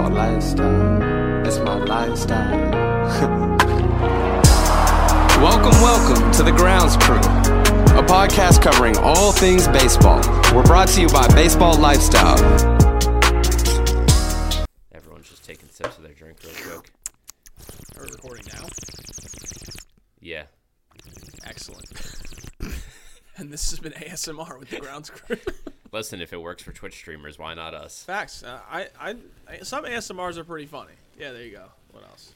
baseball lifestyle. It's my lifestyle. welcome, welcome to the Grounds Crew, a podcast covering all things baseball. We're brought to you by Baseball Lifestyle. Everyone's just taking sips of their drink real quick. Are we recording now? Yeah. Excellent. and this has been ASMR with the grounds crew. Listen, if it works for Twitch streamers, why not us? Facts. Uh, I, I, I, some ASMRs are pretty funny. Yeah, there you go. What else?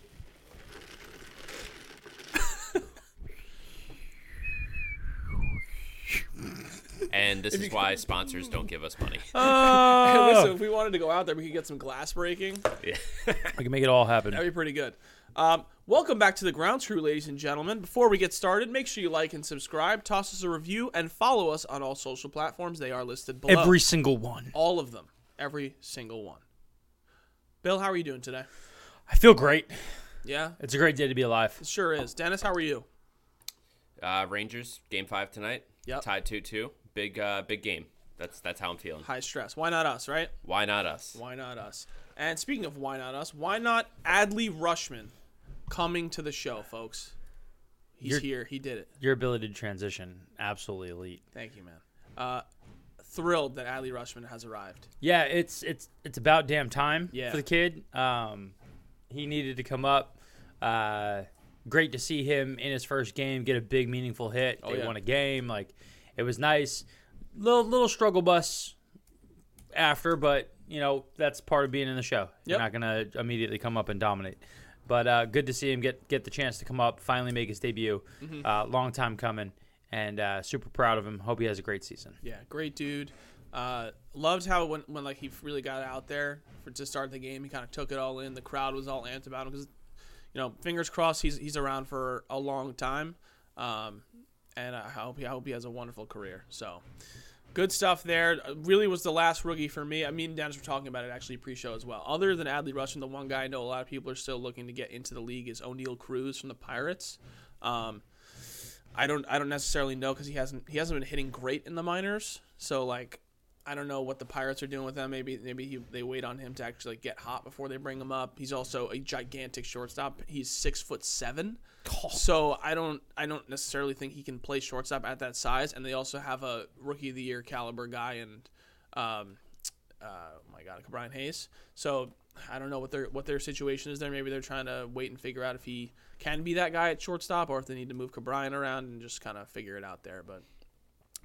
And this is why sponsors don't give us money. Hey, listen, if we wanted to go out there, we could get some glass breaking. Yeah. I can make it all happen. That'd be pretty good. Um, welcome back to the ground crew, ladies and gentlemen. Before we get started, make sure you like and subscribe, toss us a review, and follow us on all social platforms. They are listed below. Every single one. all of them. Every single one. Bill, how are you doing today? I feel great. Yeah, It's a great day to be alive. it sure is. Dennis, how are you? Uh, Rangers game five tonight. Yep. Tied two two. Big uh, big game. That's that's how I'm feeling. High stress. Why not us, right? Why not us? Why not us? And speaking of why not us, why not Adley Rutschman coming to the show, folks? He's You're- here. He did it. Your ability to transition, absolutely elite. Thank you, man. Uh, thrilled that Adley Rutschman has arrived. Yeah, it's it's it's about damn time Yeah. for the kid. Um, he needed to come up. Uh, great to see him in his first game get a big meaningful hit. they Oh, yeah. won a game. Like it was nice. Little little struggle bus after, but you know that's part of being in the show. You're not gonna immediately come up and dominate. But uh, good to see him get get the chance to come up, finally make his debut. Mm-hmm. Uh, long time coming, and uh, super proud of him. Hope he has a great season. Yeah, great dude. Uh, loved how when, when like he really got out there for to start the game, he kind of took it all in. The crowd was all amped about him because, you know, fingers crossed he's he's around for a long time, um, and I hope he I hope he has a wonderful career. So, good stuff there. Uh, Really was the last rookie for me. I mean, Dennis were talking about it actually pre-show as well. Other than Adley Rutschman, the one guy I know a lot of people are still looking to get into the league is Oneil Cruz from the Pirates. Um, I don't I don't necessarily know because he hasn't he hasn't been hitting great in the minors. So like I don't know what the Pirates are doing with him. Maybe maybe he, they wait on him to actually get hot before they bring him up. He's also a gigantic shortstop. He's six foot seven. So I don't I don't necessarily think he can play shortstop at that size. And they also have a rookie of the year caliber guy and um uh, oh my god, Brian Hayes. So I don't know what their what their situation is there. Maybe they're trying to wait and figure out if he can be that guy at shortstop, or if they need to move Ke'Bryan around and just kind of figure it out there. But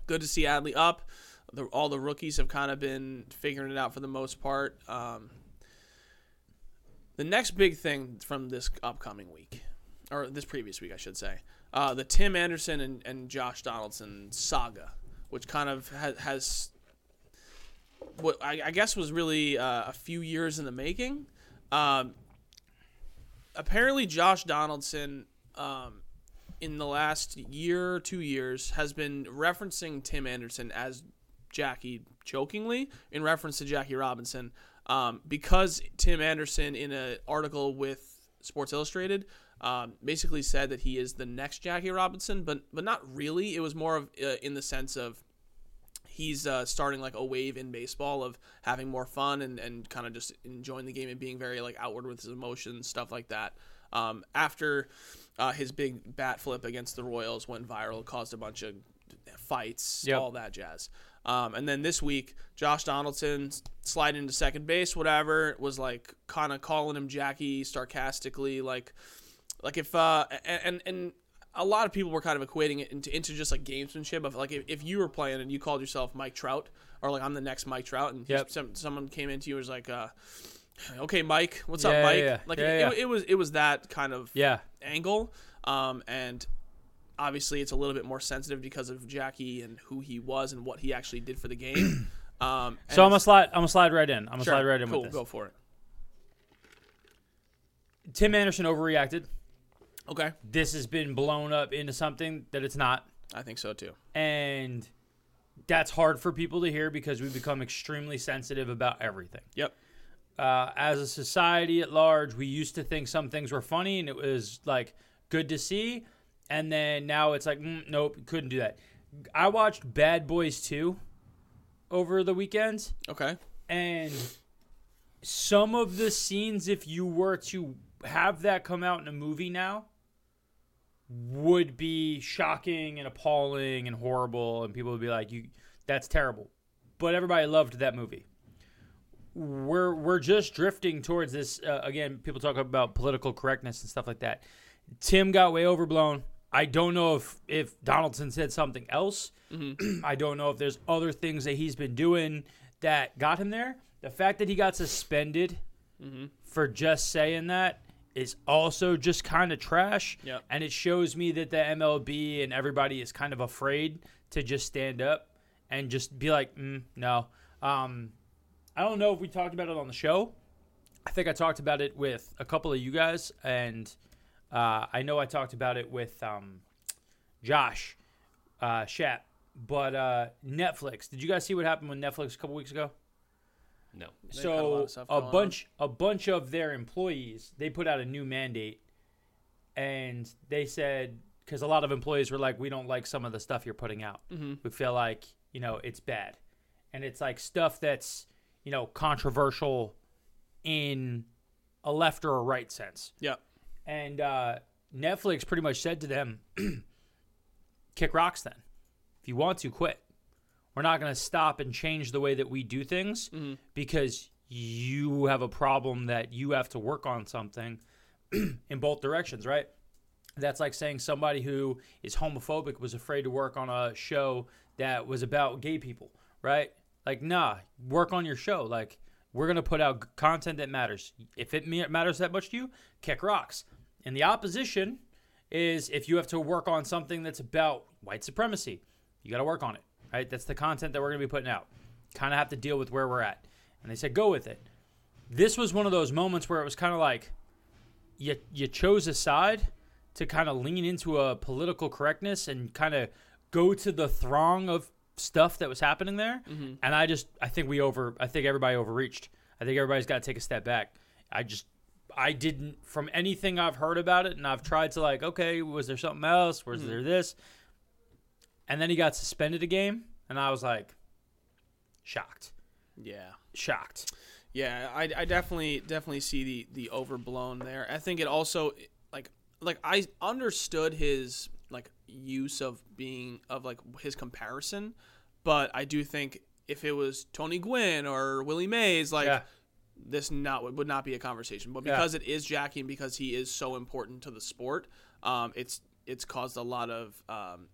good to see Adley up. The, all the rookies have kind of been figuring it out for the most part. Um, the next big thing from this upcoming week, or this previous week, I should say, uh, the Tim Anderson and, and Josh Donaldson saga, which kind of ha- has what I, I guess was really uh, a few years in the making. Um, apparently, Josh Donaldson, um, in the last year two years, has been referencing Tim Anderson as Jackie jokingly in reference to Jackie Robinson, um, because Tim Anderson, in an article with Sports Illustrated, um, basically said that he is the next Jackie Robinson, but but not really. It was more of uh, in the sense of he's uh, starting like a wave in baseball of having more fun and, and kind of just enjoying the game and being very like outward with his emotions, stuff like that. Um, after uh, his big bat flip against the Royals went viral, caused a bunch of fights, Yep. all that jazz. Um, and then this week, Josh Donaldson slide into second base, whatever, was like kind of calling him Jackie sarcastically, like like if uh and and, a lot of people were kind of equating it into, into just like gamesmanship of like if, if you were playing and you called yourself Mike Trout or like I'm the next Mike Trout and Yep. some, someone came into you and was like uh okay Mike what's Yeah, up Mike yeah. like Yeah, it, yeah. It, it was it was that kind of Yeah, angle um and obviously it's a little bit more sensitive because of Jackie and who he was and what he actually did for the game um So I'm gonna slide. I'm gonna slide right in. I'm gonna sure, slide right in cool with this. go for it Tim Anderson overreacted. okay This has been blown up into something that it's not, I think so too and that's hard for people to hear because we become extremely sensitive about everything. yep Uh, as a society at large, we used to think some things were funny and it was like good to see, and then now it's like, mm, nope, couldn't do that. I watched Bad Boys 2 over the weekend, okay and some of the scenes, if you were to have that come out in a movie now, would be shocking and appalling and horrible, and people would be like, "You, that's terrible." But everybody loved that movie. We're we're just drifting towards this uh, again. People talk about political correctness and stuff like that. Tim got way overblown. I don't know if if Donaldson said something else. I don't know if there's other things that he's been doing that got him there. The fact that he got suspended for just saying that is also just kind of trash. Yep. And it shows me that the MLB and everybody is kind of afraid to just stand up and just be like, mm, no. Um, I don't know if we talked about it on the show. I think I talked about it with a couple of you guys, and uh, I know I talked about it with um, Josh uh, Shat. But uh, Netflix, did you guys see what happened with Netflix a couple weeks ago? No. They've had a so a going on. bunch a bunch of their employees they put out a new mandate and they said because a lot of employees were like we don't like some of the stuff you're putting out Mm-hmm. we feel like you know it's bad and it's like stuff that's you know controversial in a left or a right sense Yep. And uh, Netflix pretty much said to them, kick rocks then. If you want to, quit. We're not going to stop and change the way that we do things because you have a problem that you have to work on something in both directions, right? That's like saying somebody who is homophobic was afraid to work on a show that was about gay people, right? Like, nah, work on your show. Like, we're going to put out content that matters. If it matters that much to you, kick rocks. And the opposition is if you have to work on something that's about white supremacy, you got to work on it, right? That's the content that we're going to be putting out. Kind of have to deal with where we're at. And they said, go with it. This was one of those moments where it was kind of like, you you chose a side to kind of lean into a political correctness and kind of go to the throng of stuff that was happening there. Mm-hmm. And I just I think we over I think everybody overreached. I think everybody's got to take a step back. I just I didn't from anything I've heard about it and I've tried to like okay, was there something else? Was mm-hmm. there this? And then he got suspended a game and I was like shocked. Yeah. Shocked. Yeah, I, I definitely definitely see the the overblown there. I think it also like like I understood his like use of being of like his comparison, but I do think if it was Tony Gwynn or Willie Mays, like Yeah. This not would not be a conversation. But Yeah. because it is Jackie and because he is so important to the sport, um, it's it's caused a lot of um,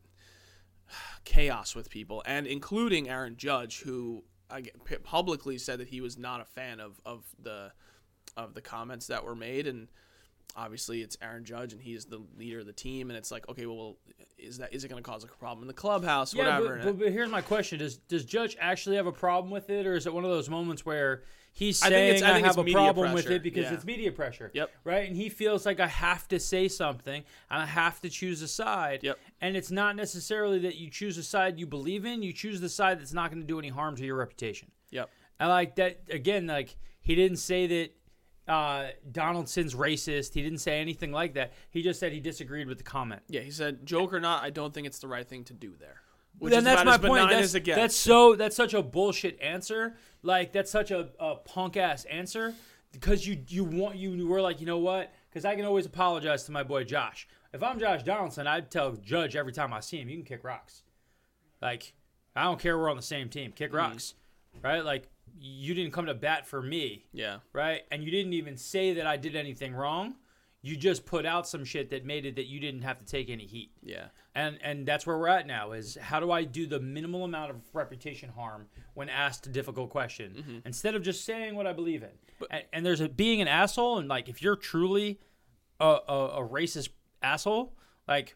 chaos with people, and including Aaron Judge, who I publicly said that he was not a fan of, of the of the comments that were made, and obviously it's Aaron Judge, and he's the leader of the team, and it's like, okay, well, is that is it going to cause a problem in the clubhouse, Yeah, whatever? but, but, but here's my question: Does does Judge actually have a problem with it, or is it one of those moments where he's I saying it's- I I, have a problem with it because yeah. it's media pressure? Yep. Right, and he feels like I have to say something and I have to choose a side. Yep. And it's not necessarily that you choose a side you believe in; you choose the side that's not going to do any harm to your reputation. yep, I like that again. Like he didn't say that uh, Donaldson's racist. He didn't say anything like that. He just said he disagreed with the comment. yeah, he said, joke or not, I don't think it's the right thing to do there. Which then that's my point. That's, as it gets. that's so that's such a bullshit answer. Like that's such a, a punk ass answer because you you want you were like you know what? Because I can always apologize to my boy Josh. If I'm Josh Donaldson, I'd tell Judge every time I see him, you can kick rocks. Like I don't care we're on the same team, kick Mm-hmm. rocks, right? Like you didn't come to bat for me, yeah, right? And you didn't even say that I did anything wrong. You just put out some shit that made it that you didn't have to take any heat yeah. and and that's where we're at now is how do i do the minimal amount of reputation harm when asked a difficult question Mm-hmm. instead of just saying what i believe in and, and there's a being an asshole and like if you're truly a, a, a racist asshole like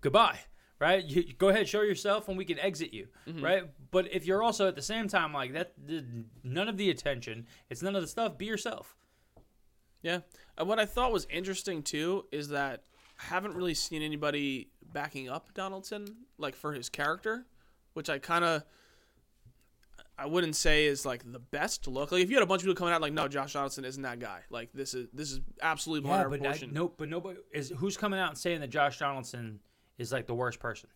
goodbye right you, go ahead show yourself and we can exit you Mm-hmm. right but if you're also at the same time like that th- none of the attention it's none of the stuff be yourself Yeah. And what I thought was interesting too is that I haven't really seen anybody backing up Donaldson like for his character, which I kind of I wouldn't say is like the best look. Like if you had a bunch of people coming out like, no, Josh Donaldson isn't that guy. Like this is this is absolutely yeah but I, portion. no but nobody is who's coming out and saying that josh donaldson is like the worst person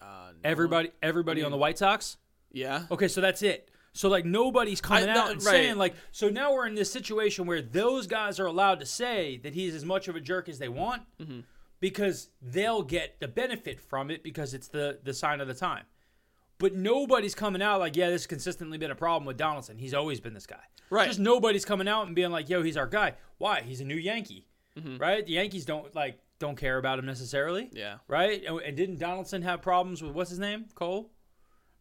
Uh, no. Everybody, everybody on the White Sox. Yeah. Okay, so that's it. So like nobody's coming I- out no, and right. saying like so now we're in this situation where those guys are allowed to say that he's as much of a jerk as they want Mm-hmm. because they'll get the benefit from it because it's the the sign of the time. But nobody's coming out like, yeah, this has consistently been a problem with Donaldson. He's always been this guy. Right. Just nobody's coming out and being like, yo, he's our guy. Why? He's a new Yankee. Mm-hmm. Right? The Yankees don't like don't care about him necessarily. Yeah. Right? And, and didn't Donaldson have problems with what's his name? Cole?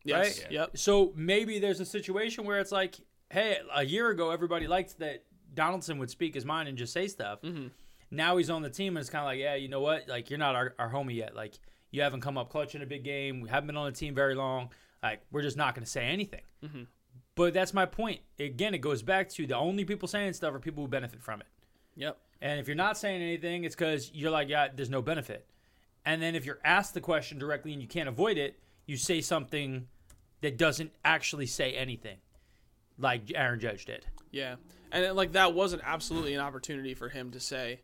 Yes. Right? Yep. So maybe there's a situation where it's like, hey, a year ago everybody liked that Donaldson would speak his mind and just say stuff. Mm-hmm. Now he's on the team and it's kind of like, yeah, you know what? Like you're not our, our homie yet. Like you haven't come up clutch in a big game. We haven't been on the team very long. Like we're just not going to say anything. Mm-hmm. But that's my point. Again, it goes back to the only people saying stuff are people who benefit from it. Yep. And if you're not saying anything, it's because you're like, yeah, there's no benefit. And then if you're asked the question directly and you can't avoid it, you say something that doesn't actually say anything, like Aaron Judge did. Yeah, and it, like that wasn't absolutely an opportunity for him to say,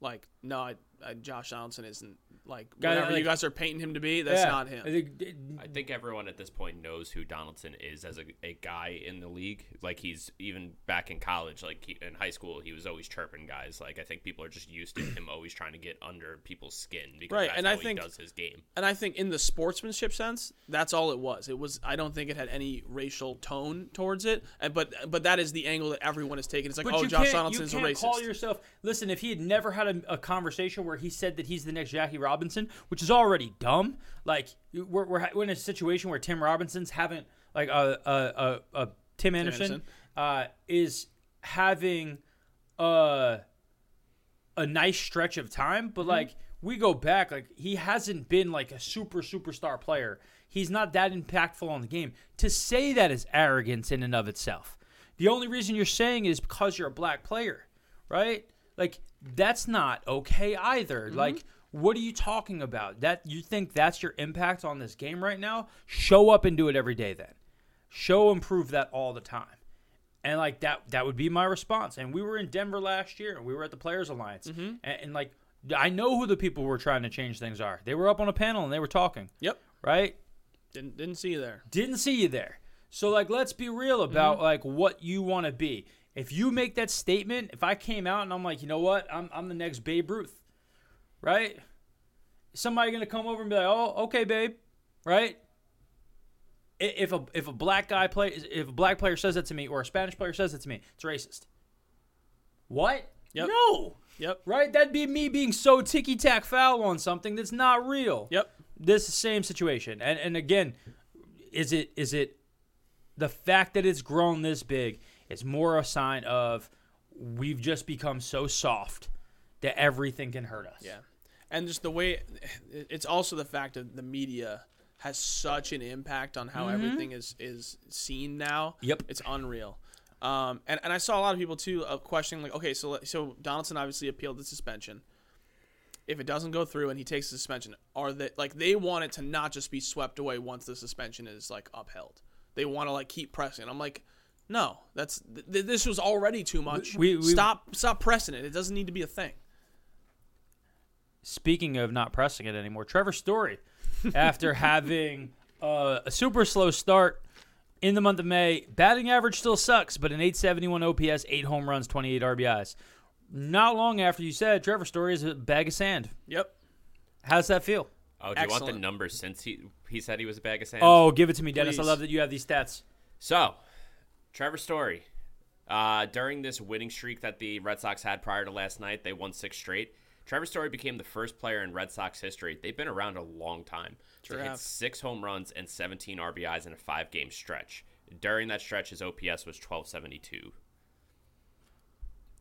like, no, I, I, Josh Donaldson isn't like Guy- whatever like- you guys are painting him to be. That's Yeah. not him. I think- it- I think everyone at this point knows who Donaldson is as a, a guy in the league. Like he's even back in college, like he, in high school, he was always chirping guys. Like I think people are just used to him always trying to get under people's skin because Right, that's and how I think- he does his game. And I think in the sportsmanship sense, that's all it was. It was. I don't think it had any racial tone towards it. And but but that is the angle that everyone is taking. It's like, But oh, you Josh can't, Donaldson's you a can't racist. call yourself. Listen, if he had never had a, a conversation where he said that he's the next Jackie Robinson, which is already dumb. Like we're, we're, we're in a situation where Tim Robinson's having like a a, a, Tim Anderson, Anderson. Uh, is having a a nice stretch of time, Mm-hmm. but like we go back, like he hasn't been like a super superstar player. He's not that impactful on the game. To say that is arrogance in and of itself. The only reason you're saying it is because you're a black player, right? Like that's not okay either. Mm-hmm. Like what are you talking about? That you think that's your impact on this game right now? Show up and do it every day then. Show and prove that all the time. And like that that would be my response. And we were in Denver last year and we were at the Players Alliance. Mm-hmm. And, and like I know who the people were trying to change things are. They were up on a panel and they were talking, Yep. right? Didn't didn't see you there. Didn't see you there. So like let's be real about like what you want to be. If you make that statement, if I came out and I'm like, you know what, I'm I'm the next Babe Ruth, right? Somebody gonna come over and be like, oh, okay, babe, right? If a if a black guy play if a black player says that to me or a Spanish player says that to me, it's racist. What? Yep. No. Yep. Right? That'd be me being so ticky tack foul on something that's not real Yep. this is the same situation and and again is it is it the fact that it's grown this big is more a sign of we've just become so soft that everything can hurt us Yeah. And just the way it's also the fact that the media has such an impact on how everything is is seen now. Yep. It's unreal. Um, and, and I saw a lot of people too uh, questioning like, okay, so so Donaldson obviously appealed the suspension. If it doesn't go through and he takes the suspension, are they like they want it to not just be swept away once the suspension is like upheld? They want to like keep pressing. I'm like, no, that's th- th- this was already too much. We- we- stop stop pressing it. It doesn't need to be a thing. speaking of not pressing it anymore trevor story after having uh, a super slow start in the month of may batting average still sucks but an 871 ops 8 home runs 28 rbis not long after you said trevor story is a bag of sand Yep. how's that feel Oh, do you want the Excellent. numbers since he he said he was a bag of sand? Oh, give it to me, Dennis. I love that you have these stats. So, Trevor Story. Uh, during this winning streak that the Red Sox had prior to last night, they won six straight. Trevor Story became the first player in Red Sox history. They've been around a long time Sure to hit six home runs and 17 RBIs in a five game stretch. During that stretch, his OPS was 1272.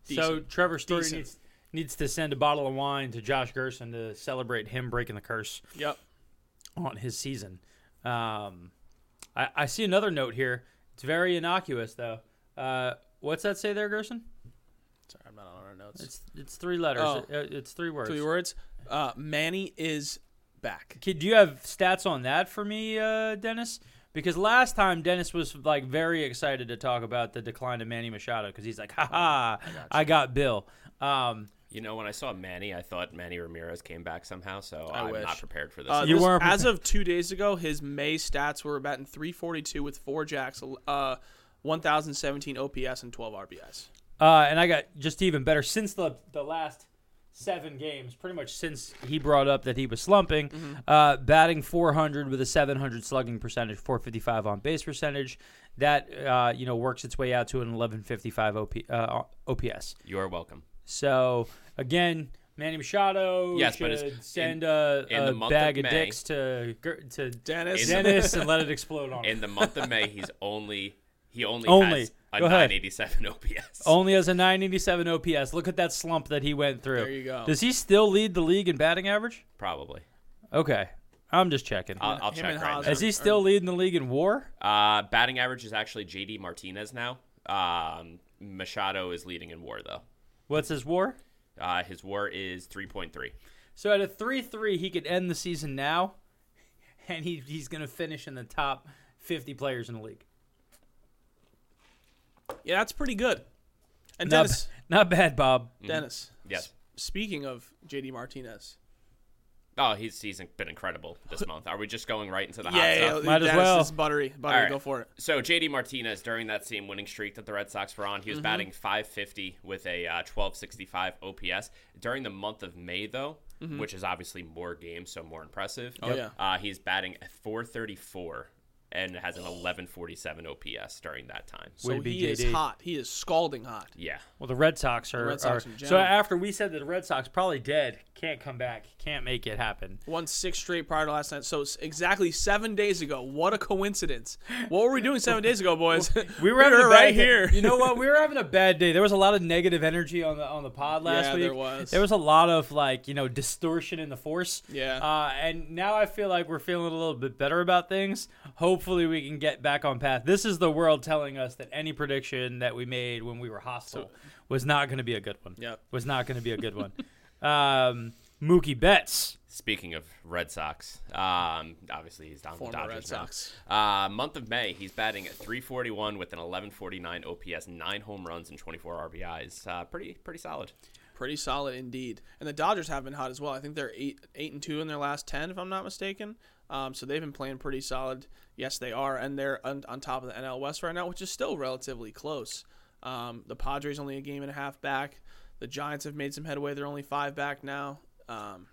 So Trevor Story needs needs to send a bottle of wine to Josh Gerson to celebrate him breaking the curse Yep. on his season. Um, I, I see another note here. It's very innocuous though. Uh, what's that say there, Gerson? Sorry, I'm not on our notes. It's it's three letters. Oh. It- it's three words. Three words. Uh, Manny is back. Kid, do you have stats on that for me, uh, Dennis? Because last time Dennis was like very excited to talk about the decline of Manny Machado because he's like, "Ha ha, I got Bill." Um, You know, when I saw Manny, I thought Manny Ramirez came back somehow, so I I'm wish. not prepared for this. Uh, You this- weren't as of two days ago, his May stats were batting 342 with four jacks, uh, 1,017 OPS and 12 RBIs. Uh, and I got just even better since the the last seven games, pretty much since he brought up that he was slumping, uh, batting 400 with a 700 slugging percentage, 455 on base percentage. That uh, you know works its way out to an 1155 OP, uh, OPS. you are welcome. So again, Manny Machado Yes, should but it's- send a, in a month bag of of, May- dicks to to Dennis. Dennis and let it explode on him. In the month of May, he's only he only, Only. has a Go ahead. 987 OPS. Only as a 987 OPS. Look at that slump that he went through. There you go. Does he still lead the league in batting average? Probably. Okay. I'm just checking. I'll, I'll check right Haas now. Is he still leading the league in war? Uh, batting average is actually JD Martinez now. Um, Machado is leading in WAR though. What's his war? Uh, his WAR is 3.3. So at a 3 3, he could end the season now, and he, he's going to finish in the top 50 players in the league. Yeah, that's pretty good. And Not, Dennis, not bad, Bob. Dennis. Yes. s- Speaking of JD Martinez, Oh, he's he's been incredible this month. Are we just going right into the hot yeah, stuff? yeah, Might as well. This is buttery, buttery. All right. Go for it. So JD Martinez during that same winning streak that the Red Sox were on, he was Mm-hmm. batting 550 with a uh, 1265 OPS. During the month of May, though, which is obviously more games, so more impressive. Mm-hmm. Oh, yeah. uh, he's batting at 434 and has an 1147 OPS during that time. So Way to he is hot. He is scalding hot. Yeah, Well, the Red Sox are. Red Sox are- so after we said that the Red Sox probably dead, can't come back, can't make it happen. Won six straight prior to last night. So exactly seven days ago. What a coincidence. What were we doing seven days ago, boys? We were having a bad right day. here. You know what? We were having a bad day. There was a lot of negative energy on the on the pod last Yeah, week. there was. There was a lot of like you know distortion in the force. Yeah. Uh, and now I feel like we're feeling a little bit better about things. Hopefully, we can get back on path. This is the world telling us that any prediction that we made when we were hostile was not going to be a good one. Yep. Was not going to be a good one. um, Mookie Betts. Speaking of Red Sox, um, obviously he's down with the Former Dodgers Red now. Sox. Uh, month of May, he's batting at 341 with an 1149 OPS, nine home runs and 24 RBIs. Uh, pretty pretty solid. Pretty solid indeed. And the Dodgers have been hot as well. I think they're eight eight and two in their last ten, if I'm not mistaken. Um, so they've been playing pretty solid. Yes, they are, and they're on, on top of the NL West right now, which is still relatively close. Um, the Padres only a game and a half back. The Giants have made some headway. They're only five back now. Um,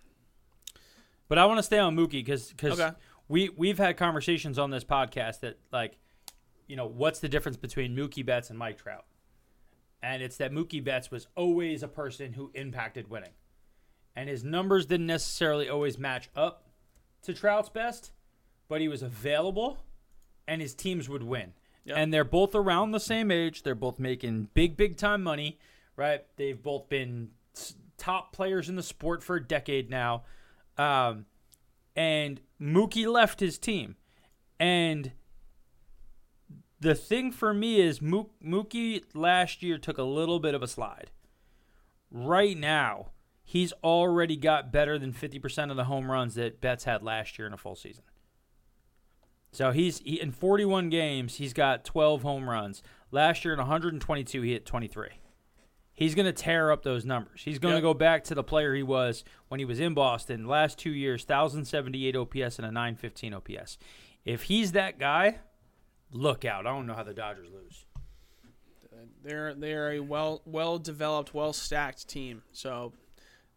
But I want to stay on Mookie because Okay. we we've had conversations on this podcast that like, you know, what's the difference between Mookie Betts and Mike Trout? And it's that Mookie Betts was always a person who impacted winning, and his numbers didn't necessarily always match up to Trout's best, but he was available, and his teams would win. Yep. And they're both around the same age. They're both making big, big time money, right? They've both been top players in the sport for a decade now. Um, and Mookie left his team. And the thing for me is Mook, Mookie last year took a little bit of a slide. Right now, he's already got better than 50% of the home runs that Betts had last year in a full season. So he's he, in 41 games, he's got 12 home runs. Last year in 122, he hit 23. He's going to tear up those numbers. He's going to Yep. go back to the player he was when he was in Boston. Last two years, 1,078 OPS and a 915 OPS. If he's that guy, look out. I don't know how the Dodgers lose. they're they're a well well developed, well stacked team. So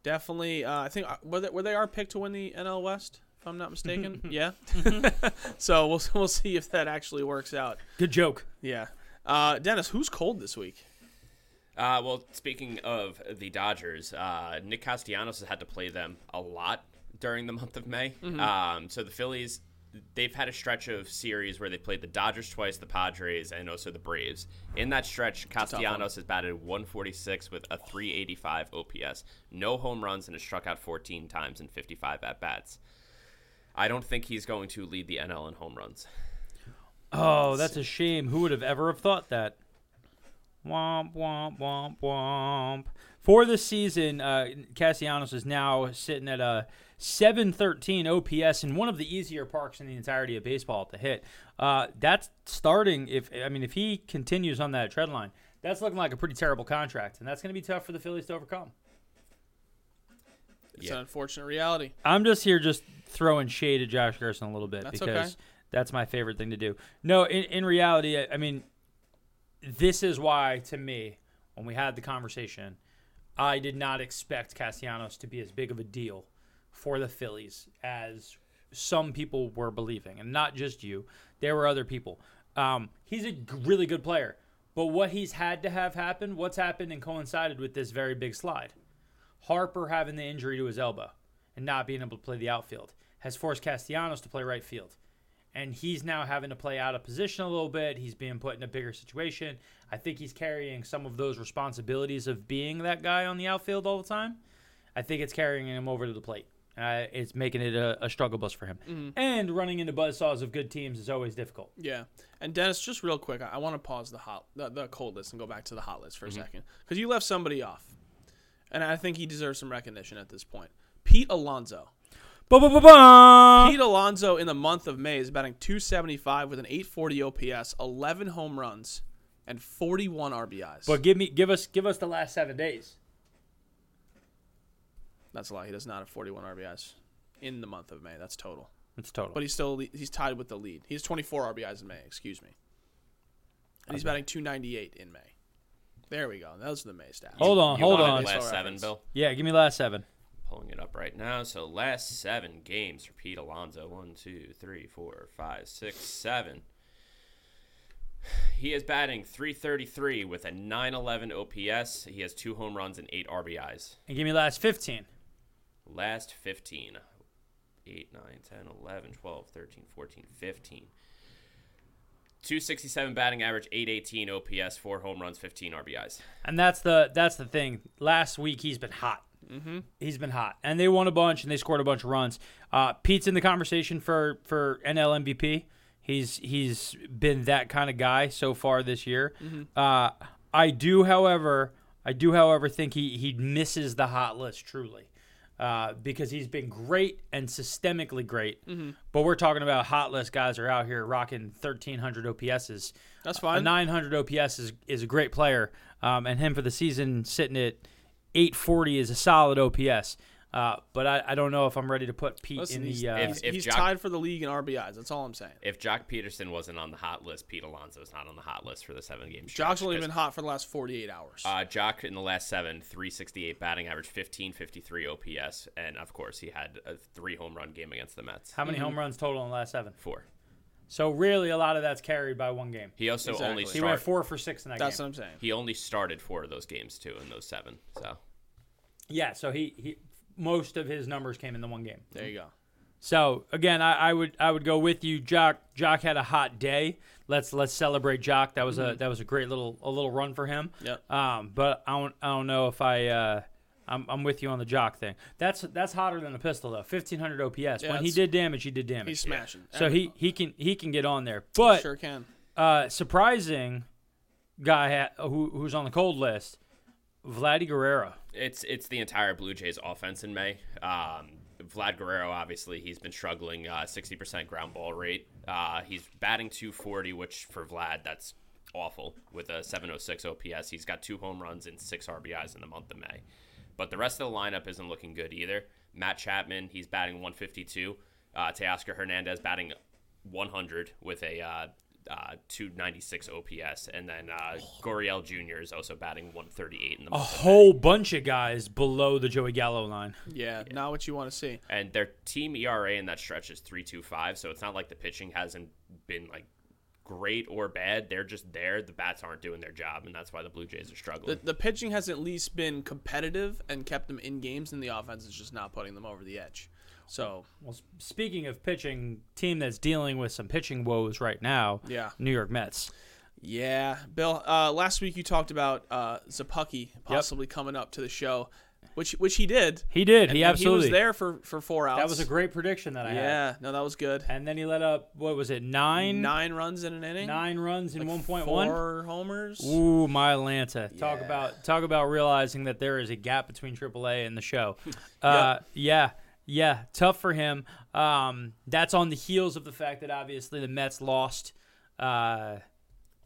definitely, uh, I think uh, were they, were they our pick to win the NL West, if I'm not mistaken. yeah. so we'll we'll see if that actually works out. Good joke. Yeah. Uh, Dennis, who's cold this week? Uh, well, speaking of the Dodgers, uh, Nick Castellanos has had to play them a lot during the month of May. Um, so the Phillies, they've had a stretch of series where they played the Dodgers twice, the Padres, and also the Braves. In that stretch, Castellanos has batted 146 with a 385 OPS, no home runs, and has struck out 14 times in 55 at bats. I don't think he's going to lead the NL in home runs. Oh, that's a shame. Who would have ever have thought that? Womp womp womp womp. For the season, uh, Castellanos is now sitting at a 713 OPS in one of the easier parks in the entirety of baseball to hit. Uh, that's starting. If I mean, if he continues on that tread line, that's looking like a pretty terrible contract, and that's going to be tough for the Phillies to overcome. It's Yeah. an unfortunate reality. I'm just here just throwing shade at Josh Gerson a little bit That's because okay. that's my favorite thing to do. No, in, in reality, I, I mean, this is why to me, when we had the conversation, I did not expect Castellanos to be as big of a deal for the Phillies as some people were believing, and not just you. There were other people. Um, he's a really good player, but what he's had to have happen, what's happened and coincided with this very big slide. Harper having the injury to his elbow and not being able to play the outfield has forced Castellanos to play right field. And he's now having to play out of position a little bit. He's being put in a bigger situation. I think he's carrying some of those responsibilities of being that guy on the outfield all the time. I think it's carrying him over to the plate. Uh, it's making it a, a struggle bus for him. And running into buzzsaws of good teams is always difficult. Yeah, and Dennis, just real quick, I, I want to pause the hot, the, the cold list and go back to the hot list for a second because you left somebody off, and I think he deserves some recognition at this point. Pete Alonso. Ba-ba-ba-ba! Pete Alonso in the month of May is batting 275 with an 840 OPS, 11 home runs, and 41 RBIs. But give me, give us, give us the last seven days. That's a lot. He does not have 41 RBIs in the month of May. That's total. It's total. But he's still he's tied with the lead. He has 24 RBIs in May. Excuse me. And he's batting 298 in May. There we go. Those are the May stats. Hold on, You hold on. Last seven, reference. Bill. yeah, give me last seven. Pulling it up right now. So last seven games for Pete Alonso. One, two, three, four, five, six, seven. He is batting 333 with a 911 OPS. He has two home runs and eight RBIs. And give me last 15. Last 15. 8, 9, 10, 11, 12, 13, 14, 15. 267 batting average, 818 OPS, four home runs, 15 RBIs. And that's the that's the thing. Last week he's been hot. Mm-hmm. He's been hot, and they won a bunch and they scored a bunch of runs. Uh, Pete's in the conversation for for NL MVP. He's he's been that kind of guy so far this year. Uh, I do, however, I do, however, think he he misses the hot list truly. Uh, because he's been great and systemically great, but we're talking about hot list guys are out here rocking 1300 OPSs. That's A fine. 900 OPS is, is a great player, um, and him for the season sitting at 840 is a solid OPS. Uh, but I, I don't know if I'm ready to put Pete Listen, in he's, the. Uh, he's, If- if he's Joc- tied for the league in RBIs. That's all I'm saying. If Joc Pederson wasn't on the hot list, Pete Alonso is not on the hot list for the seven games. Joc's only been hot for the last 48 hours. Uh, Joc in the last seven, 368 batting average, 1553 OPS, and of course he had a three home run game against the Mets. how many home runs total in the last seven? Four. So really, a lot of that's carried by one game. He also only Exactly. He went four for six in that That's game. what I'm saying. he only started four of those games too in those seven. So Yeah, so he, he most of his numbers came in the one game. There you go. So again, I, I would I would go with you. Joc Joc had a hot day. Let's let's celebrate Joc. That was a that was a great little a little run for him. Yep. Um, but I don't I don't know if I uh, I'm, I'm with you on the Joc thing. That's that's hotter than a pistol though. 1500 OPS. Yeah, when he did damage, he did damage. He's smashing. so he he can he can get on there. But sure can. uh, surprising guy ha- who who's on the cold list, Vladdy Guerrero. It's it's the entire Blue Jays offense in May. Um, Vlad Guerrero, obviously, he's been struggling. Uh, Sixty percent ground ball rate. Uh, he's batting 240, which for Vlad, that's awful. With a 706 OPS, he's got two home runs and six RBIs in the month of May. But the rest of the lineup isn't looking good either. Matt Chapman, he's batting 152. Uh, Teoscar Hernandez batting 100 with a uh, uh, 296 OPS, and then uh, Gurriel Jr. is also batting 138 in the A month of May. whole bunch of guys below the Joey Gallo line. Yeah, not what you want to see. and their team ERA in that stretch is three two five. So it's not like the pitching hasn't been like great or bad. They're just there. The bats aren't doing their job, and that's why the Blue Jays are struggling. The, the pitching has at least been competitive and kept them in games, and the offense is just not putting them over the edge. So Well, speaking of pitching, team that's dealing with some pitching woes right now. Yeah. New York Mets. yeah, Bill. Uh, last week you talked about uh, Szapucki possibly coming up to the show, which which he did. He did. And- he absolutely. he was there for for four outs. That was a great prediction that I had. Yeah, no, that was good. And then he let up what was it nine Nine runs in an inning. nine runs in like one point one. Four homers. Ooh, my Atlanta! Talk about talk about realizing that there is a gap between AAA and the show. uh, yeah, yeah, tough for him. Um, that's on the heels of the fact that obviously the Mets lost uh,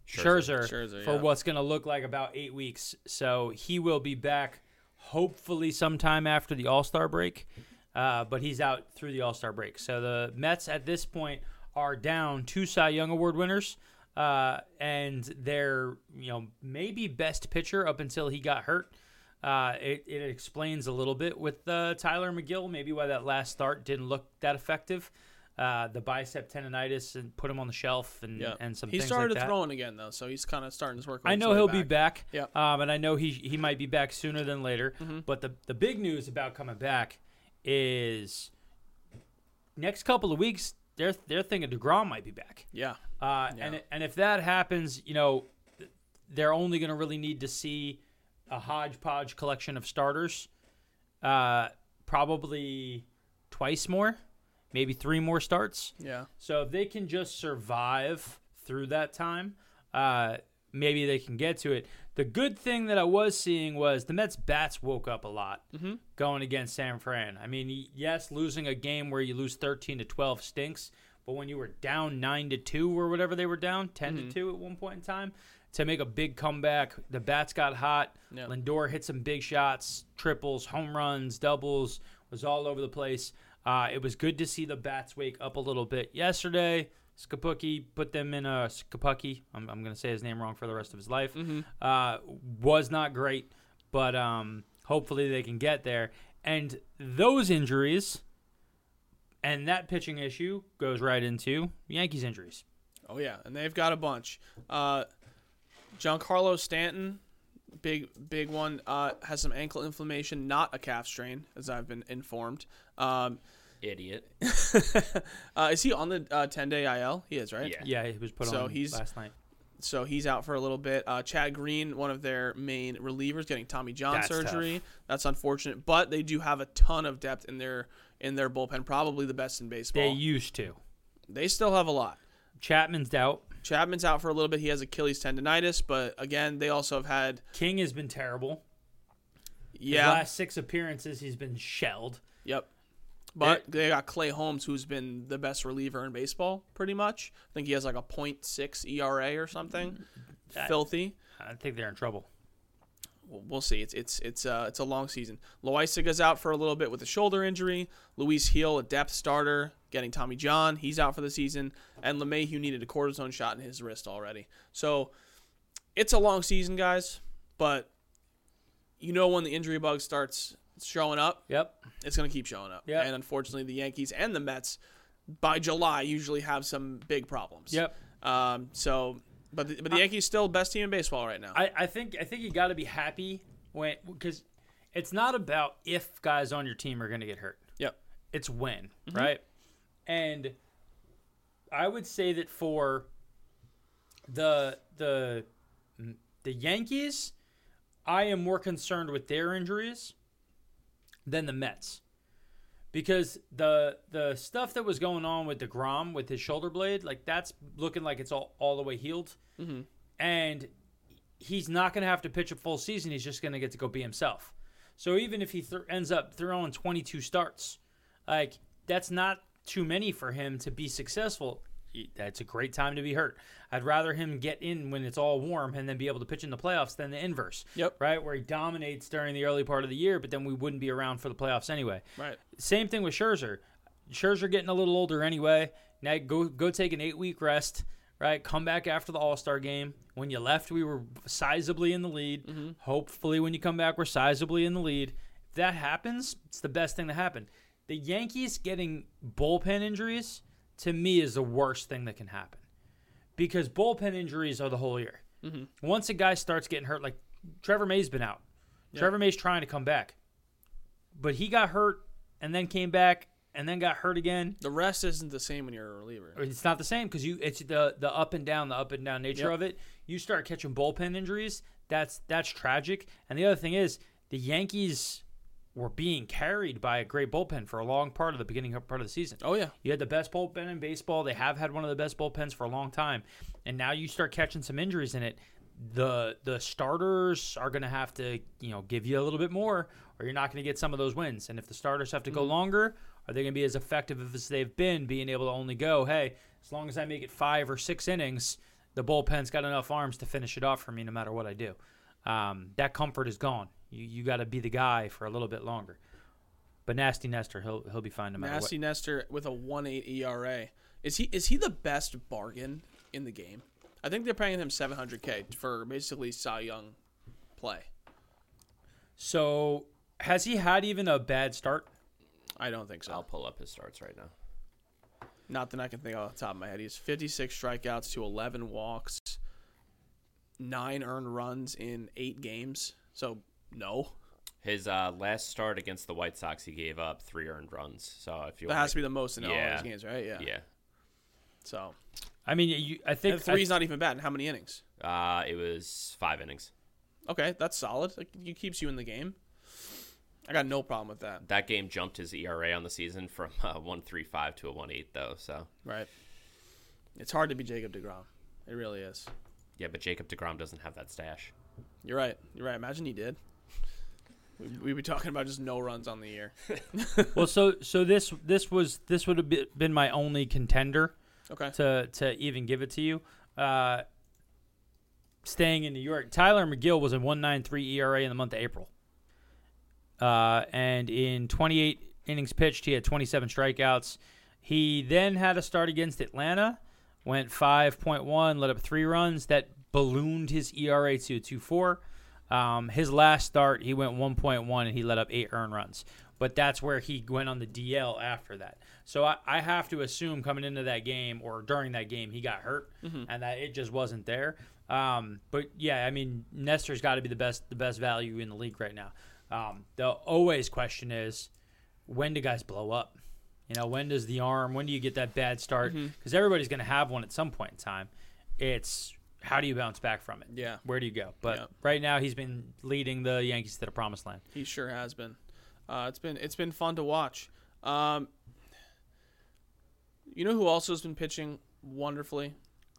Scherzer, Scherzer, for yeah. what's going to look like about eight weeks. So he will be back hopefully sometime after the All Star break. Uh, but he's out through the All Star break. So the Mets at this point are down two Cy Young Award winners. Uh, and their, you know, maybe best pitcher up until he got hurt. Uh, it, it explains a little bit with uh, Tylor Megill, maybe why that last start didn't look that effective. Uh, the bicep tendonitis and put him on the shelf and, Yeah. and some he things started like that. throwing again though, so he's kind of starting his work. on I know he'll be back. Yeah. Um, and I know he he might be back sooner than later. Mm-hmm. But the the big news about coming back is next couple of weeks they're they're thinking Degrom might be back. Yeah, Uh, Yeah. and and if that happens, you know, they're only going to really need to see a hodgepodge collection of starters, uh, probably twice more, maybe three more starts. yeah, So if they can just survive through that time, uh, maybe they can get to it. The good thing that I was seeing was the Mets bats woke up a lot going against San Fran. I mean, yes, losing a game where you lose thirteen to twelve stinks, but when you were down nine to two or whatever they were down, 10 to two at one point in time, to make a big comeback, the bats got hot. Yeah. Lindor hit some big shots, triples, home runs, doubles, was all over the place. Uh, it was good to see the bats wake up a little bit yesterday. Skapuki put them in a Skapuki. I'm, I'm going to say his name wrong for the rest of his life. Uh, was not great, but um, hopefully they can get there. And those injuries and that pitching issue goes right into Yankees injuries. oh yeah, and they've got a bunch. Uh, Giancarlo Stanton, big big one, uh, has some ankle inflammation, not a calf strain, as I've been informed. Um, Idiot. uh, is he on the uh, 10 day IL? He is, right? Yeah. Yeah, he was put So on he's- last night. so he's out for a little bit. Uh, Chad Green, one of their main relievers, getting Tommy John That's surgery. That's unfortunate, but they do have a ton of depth in their in their bullpen, probably the best in baseball. They used to. they still have a lot. Chapman's out. Chapman's out for a little bit. He has Achilles tendonitis, but again, they also have had King has been terrible. His yeah, last six appearances, he's been shelled. yep. But they got Clay Holmes, who's been the best reliever in baseball, pretty much. I think he has like a .6 ERA or something. That- Filthy. I think they're in trouble. We'll- see. It's it's it's uh it's a long season. Loaisiga's out for a little bit with a shoulder injury. Luis Gil, a depth starter, getting Tommy John. He's out for the season. And LeMahieu needed a cortisone shot in his wrist already. So it's a long season, guys. But you know when the injury bug starts showing up, Yep. it's going to keep showing up. Yeah. And unfortunately, the Yankees and the Mets by July usually have some big problems. Yep. Um. So, but the, but the Yankees still best team in baseball right now. I, I think I think you got to be happy when because it's not about if guys on your team are going to get hurt. yep. It's when, right? And I would say that for the the the Yankees, I am more concerned with their injuries than the Mets. Because the the stuff that was going on with DeGrom with his shoulder blade, like that's looking like it's all, all the way healed. Mm-hmm. And he's not going to have to pitch a full season. He's just going to get to go be himself. So even if he th- ends up throwing 22 starts, like that's not too many for him to be successful. That's a great time to be hurt. I'd rather him get in when it's all warm and then be able to pitch in the playoffs than the inverse. Yep. Right, where he dominates during the early part of the year, but then we wouldn't be around for the playoffs anyway. Right. Same thing with Scherzer. Scherzer getting a little older anyway. Now go go take an eight week rest. Right, come back after the All Star game. When you left, we were sizably in the lead. Mm-hmm. Hopefully, when you come back, we're sizably in the lead. If that happens, it's the best thing to happen. The Yankees getting bullpen injuries to me is the worst thing that can happen because bullpen injuries are the whole year. Mm-hmm. Once a guy starts getting hurt, like Trevor May's been out. Trevor May's trying to come back, but he got hurt and then came back and then got hurt again. The rest isn't the same when you're a reliever. It's not the same because you it's the the up and down, the up and down nature Yep. of it. You start catching bullpen injuries. That's that's tragic. And the other thing is the Yankees were being carried by a great bullpen for a long part of the beginning part of the season. Oh yeah. You had the best bullpen in baseball. They have had one of the best bullpens for a long time, and now you start catching some injuries in it. The the starters are going to have to you know give you a little bit more, or you're not going to get some of those wins. And if the starters have to go longer, are they going to be as effective as they've been, being able to only go, hey, as long as I make it five or six innings, the bullpen's got enough arms to finish it off for me, no matter what I do. Um, that comfort is gone. You you got to be the guy for a little bit longer. But nasty Nestor, he'll he'll be fine no matter Nasty what. Nestor with a one eight ERA. Is he is he the best bargain in the game? I think they're paying him seven hundred K for basically Cy Young play. So has he had even a bad start? I don't think so. I'll pull up his starts right now. Not that I can think off the top of my head. He's 56 strikeouts to 11 walks, nine earned runs in eight games. So no, His uh, last start against the White Sox, he gave up three earned runs. So if you that want has to be the most in all Yeah. of his games, right? Yeah. yeah, So I mean, you, I think and three's not even bad. In how many innings? uh, it was five innings. Okay, that's solid. Like, it keeps you in the game. I got no problem with that. That game jumped his ERA on the season from uh, one three five to a one eight though. So Right. It's hard to be Jacob Degrom. It really is. yeah, but Jacob Degrom doesn't have that stash. You're right. You're right. Imagine he did. We'd, be talking about just no runs on the year. well, so so this this was this would have been my only contender Okay. to to even give it to you. Uh, staying in New York, Tylor Megill was a 1.93 ERA in the month of April, uh, and in 28 innings pitched, he had 27 strikeouts. He then had a start against Atlanta, went 5.1, let up three runs. That ballooned his ERA to a 2.4. Um, his last start, he went 1.1 and he let up eight earned runs. But that's where he went on the DL after that. So I, I have to assume coming into that game or during that game, he got hurt and that it just wasn't there. Um, but yeah, I mean, Nestor's got to be the best the best value in the league right now. Um, the always question is, when do guys blow up? You know, when does the arm? When do you get that bad start? Because everybody's going to have one at some point in time. It's how do you bounce back from it? Yeah. Where do you go? But Yeah. right now, he's been leading the Yankees to the promised land. He sure has been. Uh, it's been it's been fun to watch. Um, you know who also has been pitching wonderfully,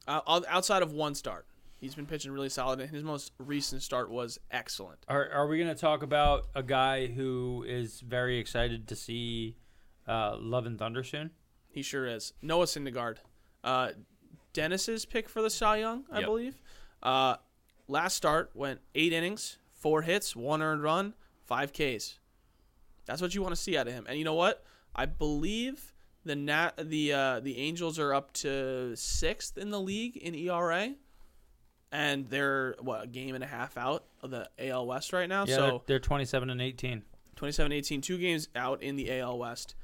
uh, outside of one start. He's been pitching really solid, and his most recent start was excellent. Are, are we going to talk about a guy who is very excited to see uh, Love and Thunder soon? He sure is. Noah Syndergaard, uh, Dennis's pick for the Cy Young, I Yep. believe. Uh, last start went eight innings, four hits, one earned run, five Ks. That's what you want to see out of him. And you know what? I believe the nat the uh, the Angels are up to sixth in the league in ERA, and they're what a game and a half out of the AL West right now. Yeah, so they're, they're 27 and 18. 27 18, two games out in the AL West.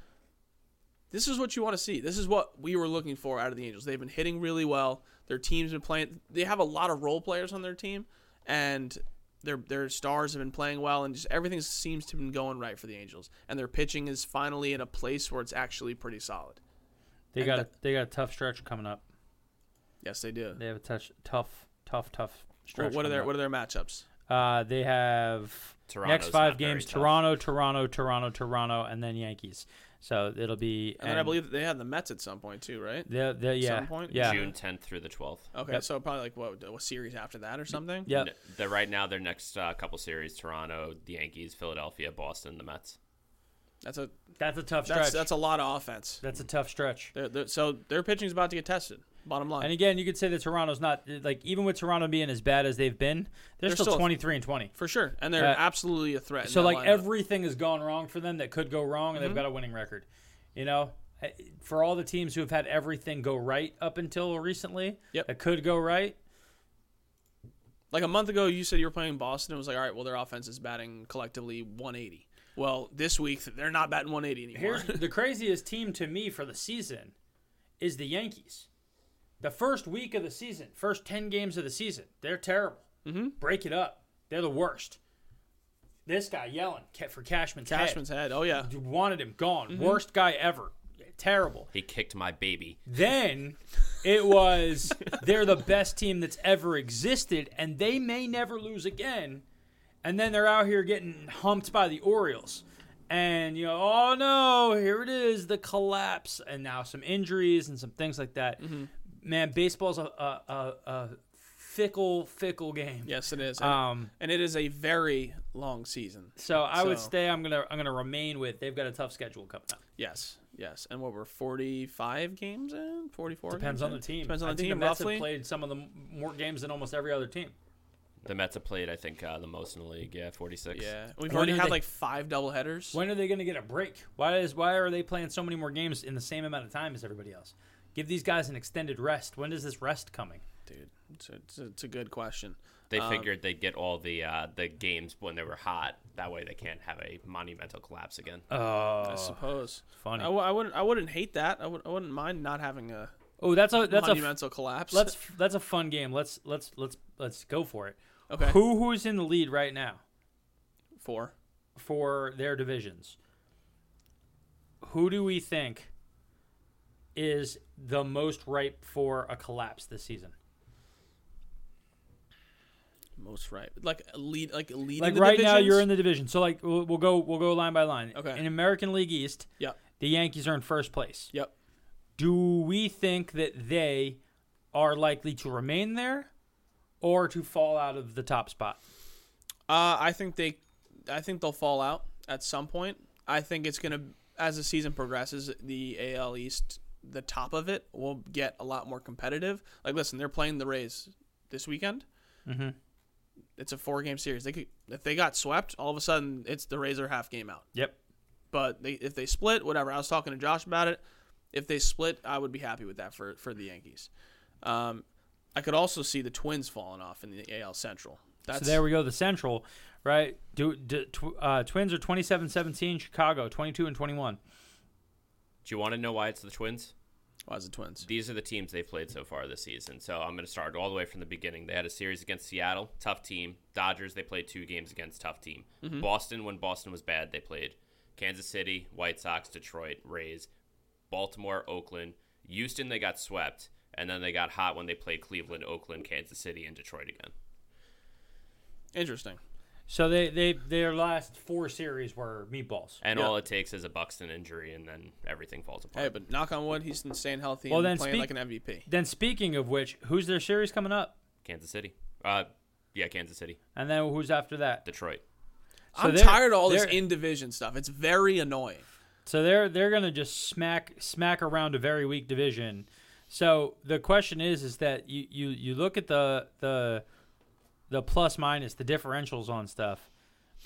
This is what you want to see. This is what we were looking for out of the Angels. They've been hitting really well. Their team's been playing. They have a lot of role players on their team, and their their stars have been playing well, and just everything seems to have been going right for the Angels. And their pitching is finally in a place where it's actually pretty solid. They And got a, that- they got a tough stretch coming up. Yes, they do. They have a touch, tough, tough, tough stretch. What, what are their up. What are their matchups? Uh, they have Toronto's next five games. Toronto, Toronto, Toronto, Toronto, and then Yankees. So it'll be. And, then I believe they had the Mets at some point too, right? the, the yeah some point? yeah June 10th through the 12th. Okay, Yep. so probably like what a series after that or something. yeah. N- They're right now their next uh, couple series: Toronto, the Yankees, Philadelphia, Boston, the Mets. That's a That's a tough stretch. that's that's a lot of offense. That's a tough stretch. They're, they're, so their pitching's about to get tested. Bottom line. And again, you could say that Toronto's not like even with Toronto being as bad as they've been, they're, They're still, still- 23 and 20. for sure, and they're Uh, absolutely a threat. So like lineup. everything has gone wrong for them that could go wrong, and Mm-hmm. they've got a winning record. You know, for all the teams who have had everything go right up until recently, Yep. that could go right. like a month ago, you said you were playing Boston. It was like, all right, well, their offense is batting collectively 180. Well, this week they're not batting 180 anymore. Here's the craziest team to me for the season is the Yankees. The first week of the season, first 10 games of the season, they're terrible. Mm-hmm. Break it up. They're the worst. This guy yelling ca- for Cashman's, Cashman's head. head. Oh yeah, You wanted him gone. Mm-hmm. Worst guy ever. Terrible. He kicked my baby. Then it was they're the best team that's ever existed, and they may never lose again. And then they're out here getting humped by the Orioles. And you know, oh no, here it is, the collapse, and now some injuries and some things like that. Man, baseball's a, a, a, a fickle, fickle game. yes, it is. And, Um, and it is a very long season. so I would So- stay. I'm gonna I'm gonna remain with. They've got a tough schedule coming up. Yes, yes. And what we're 45 games in, 44. Depends games on the team. Depends on I the think team. the Mets roughly. have played some of the more games than almost every other team. The Mets have played, I think, uh, the most in the league. Yeah, 46. Yeah, we've When already had they- like five double headers. When are they going to get a break? Why is why are they playing so many more games in the same amount of time as everybody else? Give these guys an extended rest. When is this rest coming? Dude, it's a, it's, a, it's a good question. They Um, figured they'd get all the uh, the games when they were hot. That way, they can't have a monumental collapse again. Oh, I suppose. funny. I, w- I wouldn't. I wouldn't hate that. I would. I wouldn't mind not having a oh, that's a that's a monumental collapse. let's that's a fun game. Let's let's let's let's go for it. okay. Who who's in the lead right now Four. for their divisions? Who do we think is the most ripe for a collapse this season? Most ripe, Like lead. Like leading. Like right now, you're in the division. So like we'll, we'll go we'll go line by line. Okay. In American League East, Yep. the Yankees are in first place. Yep. Do we think that they are likely to remain there, or to fall out of the top spot? Uh, I think they, I think they'll fall out at some point. I think it's gonna as the season progresses, the AL East, the top of it will get a lot more competitive. Like, listen, they're playing the Rays this weekend. Mm-hmm. It's a four game series. They could, if they got swept, all of a sudden it's the Rays are half game out. Yep. But they, if they split, whatever. I was talking to Josh about it. If they split, I would be happy with that for for the Yankees. Um, I could also see the Twins falling off in the AL Central. That's so there we go. The Central, right? Do, do tw- uh, Twins are 27-17, Chicago 22 and 21. Do you want to know why it's the Twins? why is the Twins? These are the teams they've played so far this season. So I'm going to start all the way from the beginning. They had a series against Seattle, tough team. Dodgers, they played two games against tough team. Mm-hmm. Boston, when Boston was bad, they played Kansas City, White Sox, Detroit, Rays, Baltimore, Oakland. Houston, they got swept. And then they got hot when they played Cleveland, Oakland, Kansas City, and Detroit again. Interesting. So they, they their last four series were meatballs. And Yeah. all it takes is a Buxton injury, and then everything falls apart. Hey, but knock on wood, he's staying healthy Well, and then playing speak- like an MVP. Then speaking of which, who's their series coming up? Kansas City. Uh, yeah, Kansas City. And then who's after that? Detroit. So I'm they're- tired of all this they're- in division stuff. It's very annoying. So they're they're gonna just smack smack around a very weak division. So the question is is that you you, you look at the the the plus minus the differentials on stuff.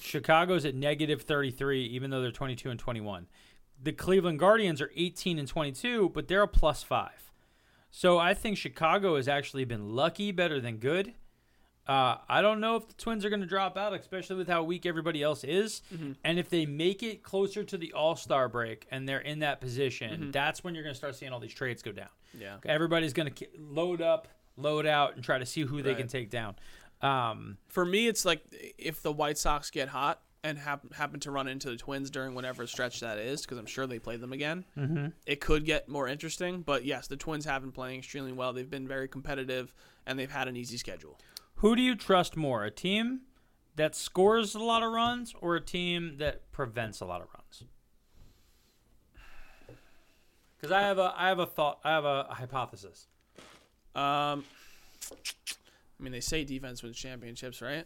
Chicago's at negative 33 even though they're 22 and 21. The Cleveland Guardians are 18 and 22 but they're a plus 5. So I think Chicago has actually been lucky better than good. Uh, I don't know if the Twins are going to drop out, especially with how weak everybody else is. And if they make it closer to the All Star break and they're in that position, that's when you're going to start seeing all these trades go down. Yeah. Everybody's going to load up, load out, and try to see who they can take down. Um, For me, it's like if the White Sox get hot and hap- happen to run into the Twins during whatever stretch that is, because I'm sure they play them again, mm-hmm. it could get more interesting. But yes, the Twins have been playing extremely well. They've been very competitive and they've had an easy schedule. who do you trust more? A team that scores a lot of runs or a team that prevents a lot of runs? Because I have a I have a thought I have a hypothesis. Um, I mean, they say defense wins championships, right?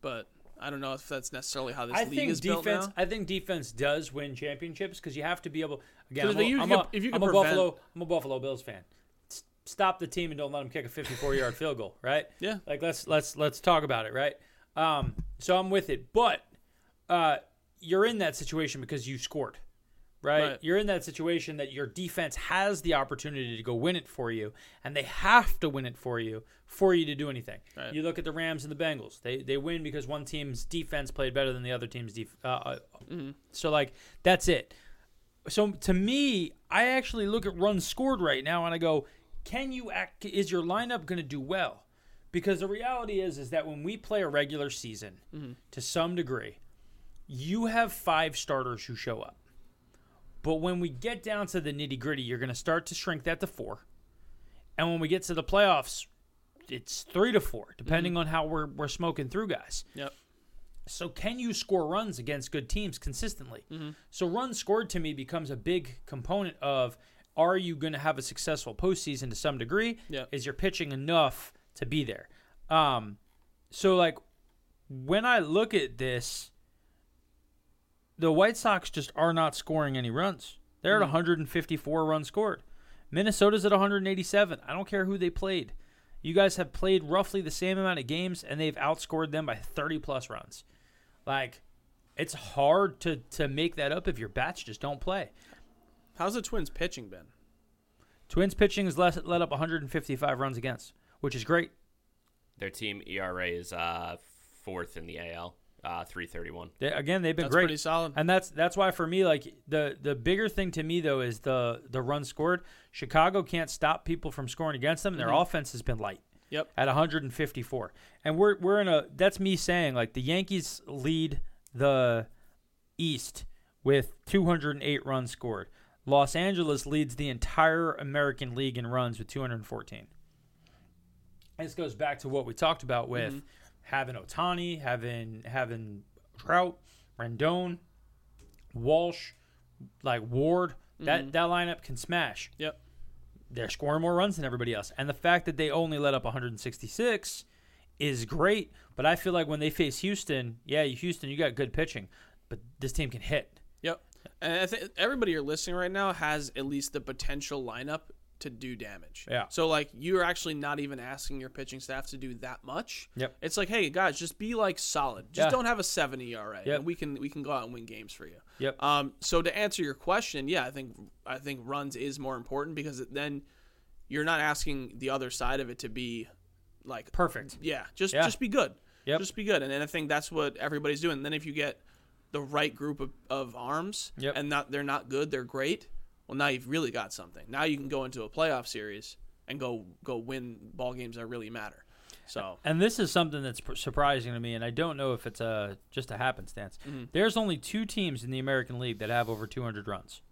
But I don't know if that's necessarily how this I league think is built defense. now. I think defense does win championships because you have to be able. Again, I'm, a, you I'm, a, if you I'm could a Buffalo. I'm a Buffalo Bills fan. S- Stop the team and don't let them kick a 54 yard field goal. Right? Yeah. Like let's let's let's talk about it. Right? Um. So I'm with it, but uh, you're in that situation because you scored. Right? Right. You're in that situation that your defense has the opportunity to go win it for you, and they have to win it for you for you to do anything. Right. You look at the Rams and the Bengals; they they win because one team's defense played better than the other team's defense. uh, uh, So like that's it. So to me, I actually look at runs scored right now, and I go, can you act? Is your lineup going to do well? Because the reality is, is that when we play a regular season, to some degree, you have five starters who show up. But when we get down to the nitty gritty, you're going to start to shrink that to four. And when we get to the playoffs, it's three to four, depending on how we're, we're smoking through guys. Yep. So can you score runs against good teams consistently? So runs scored to me becomes a big component of are you going to have a successful postseason to some degree? Yeah. Is your pitching enough to be there? Um, so like when I look at this, the White Sox just are not scoring any runs. They're at 154 runs scored. Minnesota's at 187. I don't care who they played. You guys have played roughly the same amount of games, and they've outscored them by 30 plus runs. Like, it's hard to to make that up if your bats just don't play. How's the Twins pitching been? Twins pitching has let, let up 155 runs against, which is great. Their team ERA is uh, fourth in the AL, uh, three thirty one. They, again, they've been That's great. pretty solid. And that's that's why for me, like the the bigger thing to me though is the the run scored. Chicago can't stop people from scoring against them. Their offense has been light. Yep. At 154, and we're we're in a that's me saying like the Yankees lead the East with 208 runs scored. Los Angeles leads the entire American League in runs with 214. This goes back to what we talked about with having Ohtani, having having Trout, Rendon, Walsh, like Ward. That mm-hmm. that lineup can smash. Yep. They're scoring more runs than everybody else, and the fact that they only let up 166 is great. But I feel like when they face Houston, yeah, Houston, you got good pitching, but this team can hit. Yep. And I think everybody you're listening right now has at least the potential lineup to do damage. Yeah. So like you're actually not even asking your pitching staff to do that much. Yep. It's like, hey guys, just be like solid. Just Yeah. don't have a seven ERA. Yep. And we can we can go out and win games for you. Yep. Um. So to answer your question, yeah, I think I think runs is more important because then you're not asking the other side of it to be like Perfect. yeah, just Yeah. just be good. Yep. Just be good. And then I think that's what everybody's doing. And then if you get the right group of, of arms Yep. and not they're not good, they're great. Well, now you've really got something. Now you can go into a playoff series and go go win ball games that really matter. So And this is something that's surprising to me, and I don't know if it's a just a happenstance. Mm-hmm. There's only two teams in the American League that have over 200 runs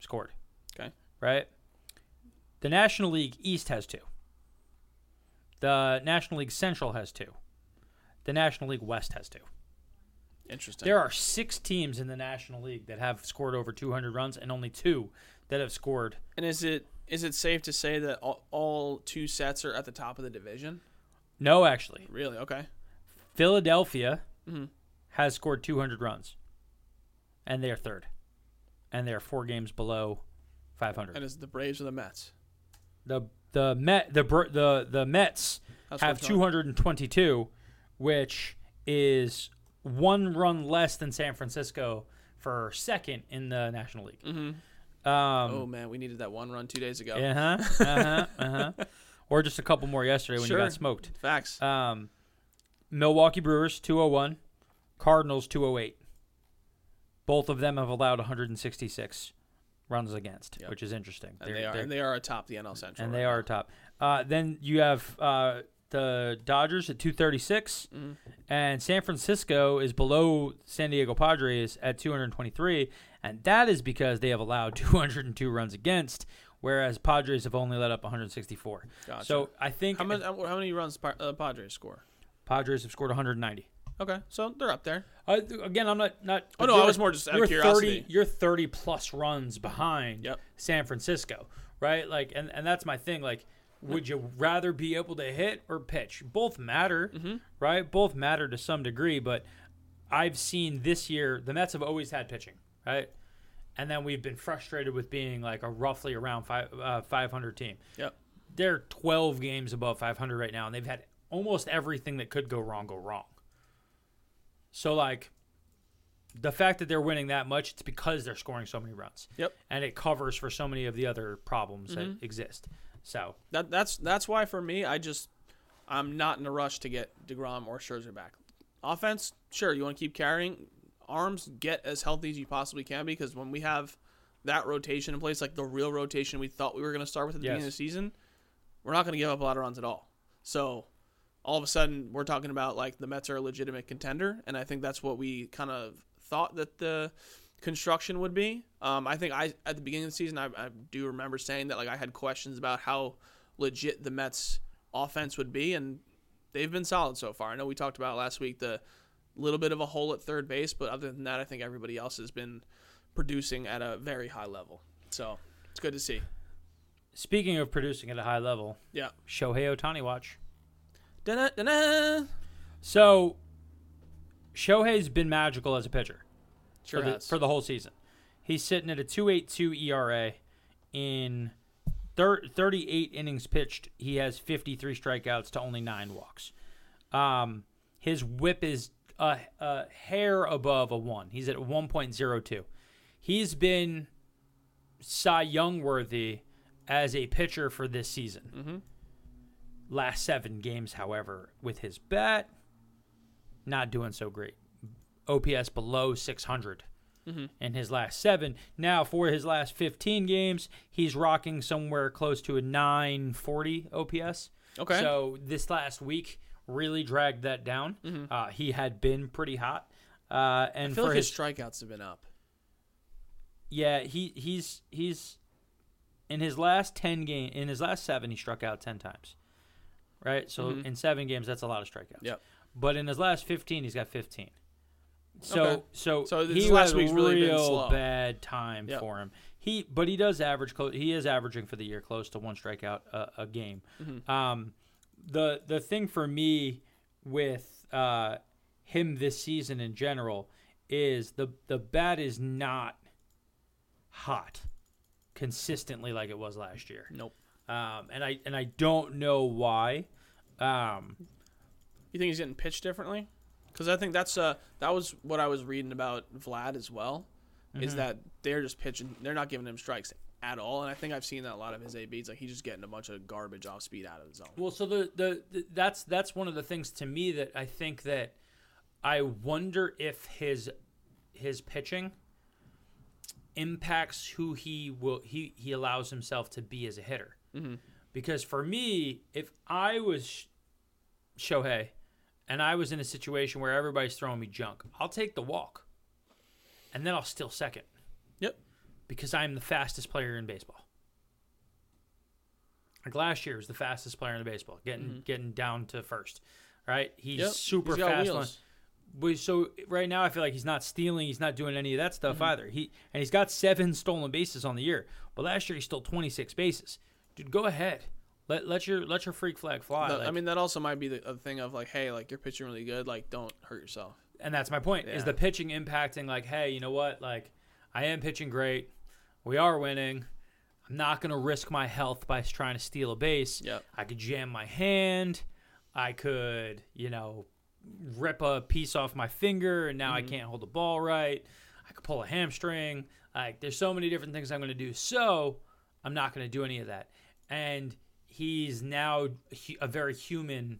scored. okay, right? The National League East has two. The National League Central has two. The National League West has two. Interesting. There are six teams in the National League that have scored over 200 runs, and only two that have scored. and is it is it safe to say that all, all two sets are at the top of the division? No, actually, Really? Okay. Philadelphia Mhm. has scored 200 runs, and they are third, and they are four games below 500. And is it the Braves or the Mets? The the Met the the the Mets That's have 222, which is one run less than San Francisco for second in the National League. Mhm. Um, oh man, we needed that one run two days ago. uh huh, uh huh, uh huh, or just a couple more yesterday when you got smoked. Facts. Um, Milwaukee Brewers 201, Cardinals 208. Both of them have allowed 166 runs against, Yep. which is interesting. and They're- they are and they are atop the NL Central. and right they now. are top. Uh, then you have uh, the Dodgers at 236, Mm-hmm. and San Francisco is below San Diego Padres at 223, and that is because they have allowed 202 runs against, whereas Padres have only let up 164. Gotcha. So I think How many, how many runs uh, Padres score? Padres have scored 190. Okay, so they're up there. Uh, again, I'm not not. Oh, no, I was more just out of you're curiosity. 30, you're 30 plus runs behind Yep. San Francisco, right? Like, and and that's my thing. Like, would you rather be able to hit or pitch? Both matter, Mm-hmm. right? Both matter to some degree, but I've seen this year the Mets have always had pitching, right? And then we've been frustrated with being like a roughly around five, uh, 500 team. Yep. They're 12 games above 500 right now, and they've had almost everything that could go wrong go wrong. So like the fact that they're winning that much, it's because they're scoring so many runs. Yep. And it covers for so many of the other problems Mm-hmm. that exist. So That that's that's why for me, I just I'm not in a rush to get Degrom or Scherzer back. Offense, sure, you want to keep carrying arms, get as healthy as you possibly can because when we have that rotation in place, like the real rotation we thought we were going to start with at the Yes. beginning of the season, we're not going to give up a lot of runs at all. So all of a sudden, we're talking about like the Mets are a legitimate contender, and I think that's what we kind of thought that the construction would be. Um, I think I at the beginning of the season, I, I do remember saying that like I had questions about how legit the Mets offense would be, and they've been solid so far. I know we talked about last week the little bit of a hole at third base, but other than that, I think everybody else has been producing at a very high level. So it's good to see. speaking of producing at a high level, Yeah. Shohei Ohtani watch. Da-na, da-na. So Shohei's been magical as a pitcher Sure for, the, for the whole season. He's sitting at a 2.82 ERA in thir- 38 innings pitched, he has 53 strikeouts to only nine walks. Um, his whip is a, a hair above a one. He's at 1.02. He's been Cy Young worthy as a pitcher for this season. Last seven games, however, with his bat, not doing so great. OPS below 600 in his last seven. Now, for his last 15 games, he's rocking somewhere close to a 940 OPS. Okay. So this last week really dragged that down. Uh, he had been pretty hot. Uh, and I feel for like his his strikeouts have been up. yeah, he he's he's in his last ten game in his last seven he struck out ten times, right? So in seven games that's a lot of strikeouts. Mm-hmm. Yep. But in his last fifteen he's got fifteen. So Okay. so So this he last week's a really been real slow. bad time Yep. for him. He but he does average close. He is averaging for the year close to one strikeout a, a game. Mm-hmm. Um, the the thing for me with uh, him this season in general is the the bat is not hot consistently like it was last year. Nope. Um, and I and I don't know why. Um, You think he's getting pitched differently? Because I think that's uh that was what I was reading about Vlad as well, Mm-hmm. is that they're just pitching, they're not giving him strikes at all, and I think I've seen that a lot of his ABs. Like he's just getting a bunch of garbage off speed out of the zone. Well, so the, the the that's that's one of the things to me that I think that I wonder if his his pitching impacts who he will he he allows himself to be as a hitter. Mm-hmm. Because for me, if I was Shohei and I was in a situation where everybody's throwing me junk, I'll take the walk, and then I'll steal second Yep. because I'm the fastest player in baseball. Like last year was the fastest player in the baseball, getting getting down to first. Right? He's Mm-hmm. Yep. super He's fast. On, but so right now, I feel like he's not stealing. He's not doing any of that stuff Mm-hmm. either. He and he's got seven stolen bases on the year. But last year he stole 26 bases. Dude, go ahead. Let let your let your freak flag fly. Like, I mean, that also might be the a thing of like, hey, like you're pitching really good, like don't hurt yourself. and that's my point. Is the pitching impacting? Like, hey, you know what? Like, I am pitching great. We are winning. I'm not gonna risk my health by trying to steal a base. Yep. I could jam my hand. I could, you know, rip a piece off my finger, and now I mm-hmm. can't hold the ball right. I could pull a hamstring. Like, there's so many different things I'm going to do. So, I'm not going to do any of that. And he's now a very human,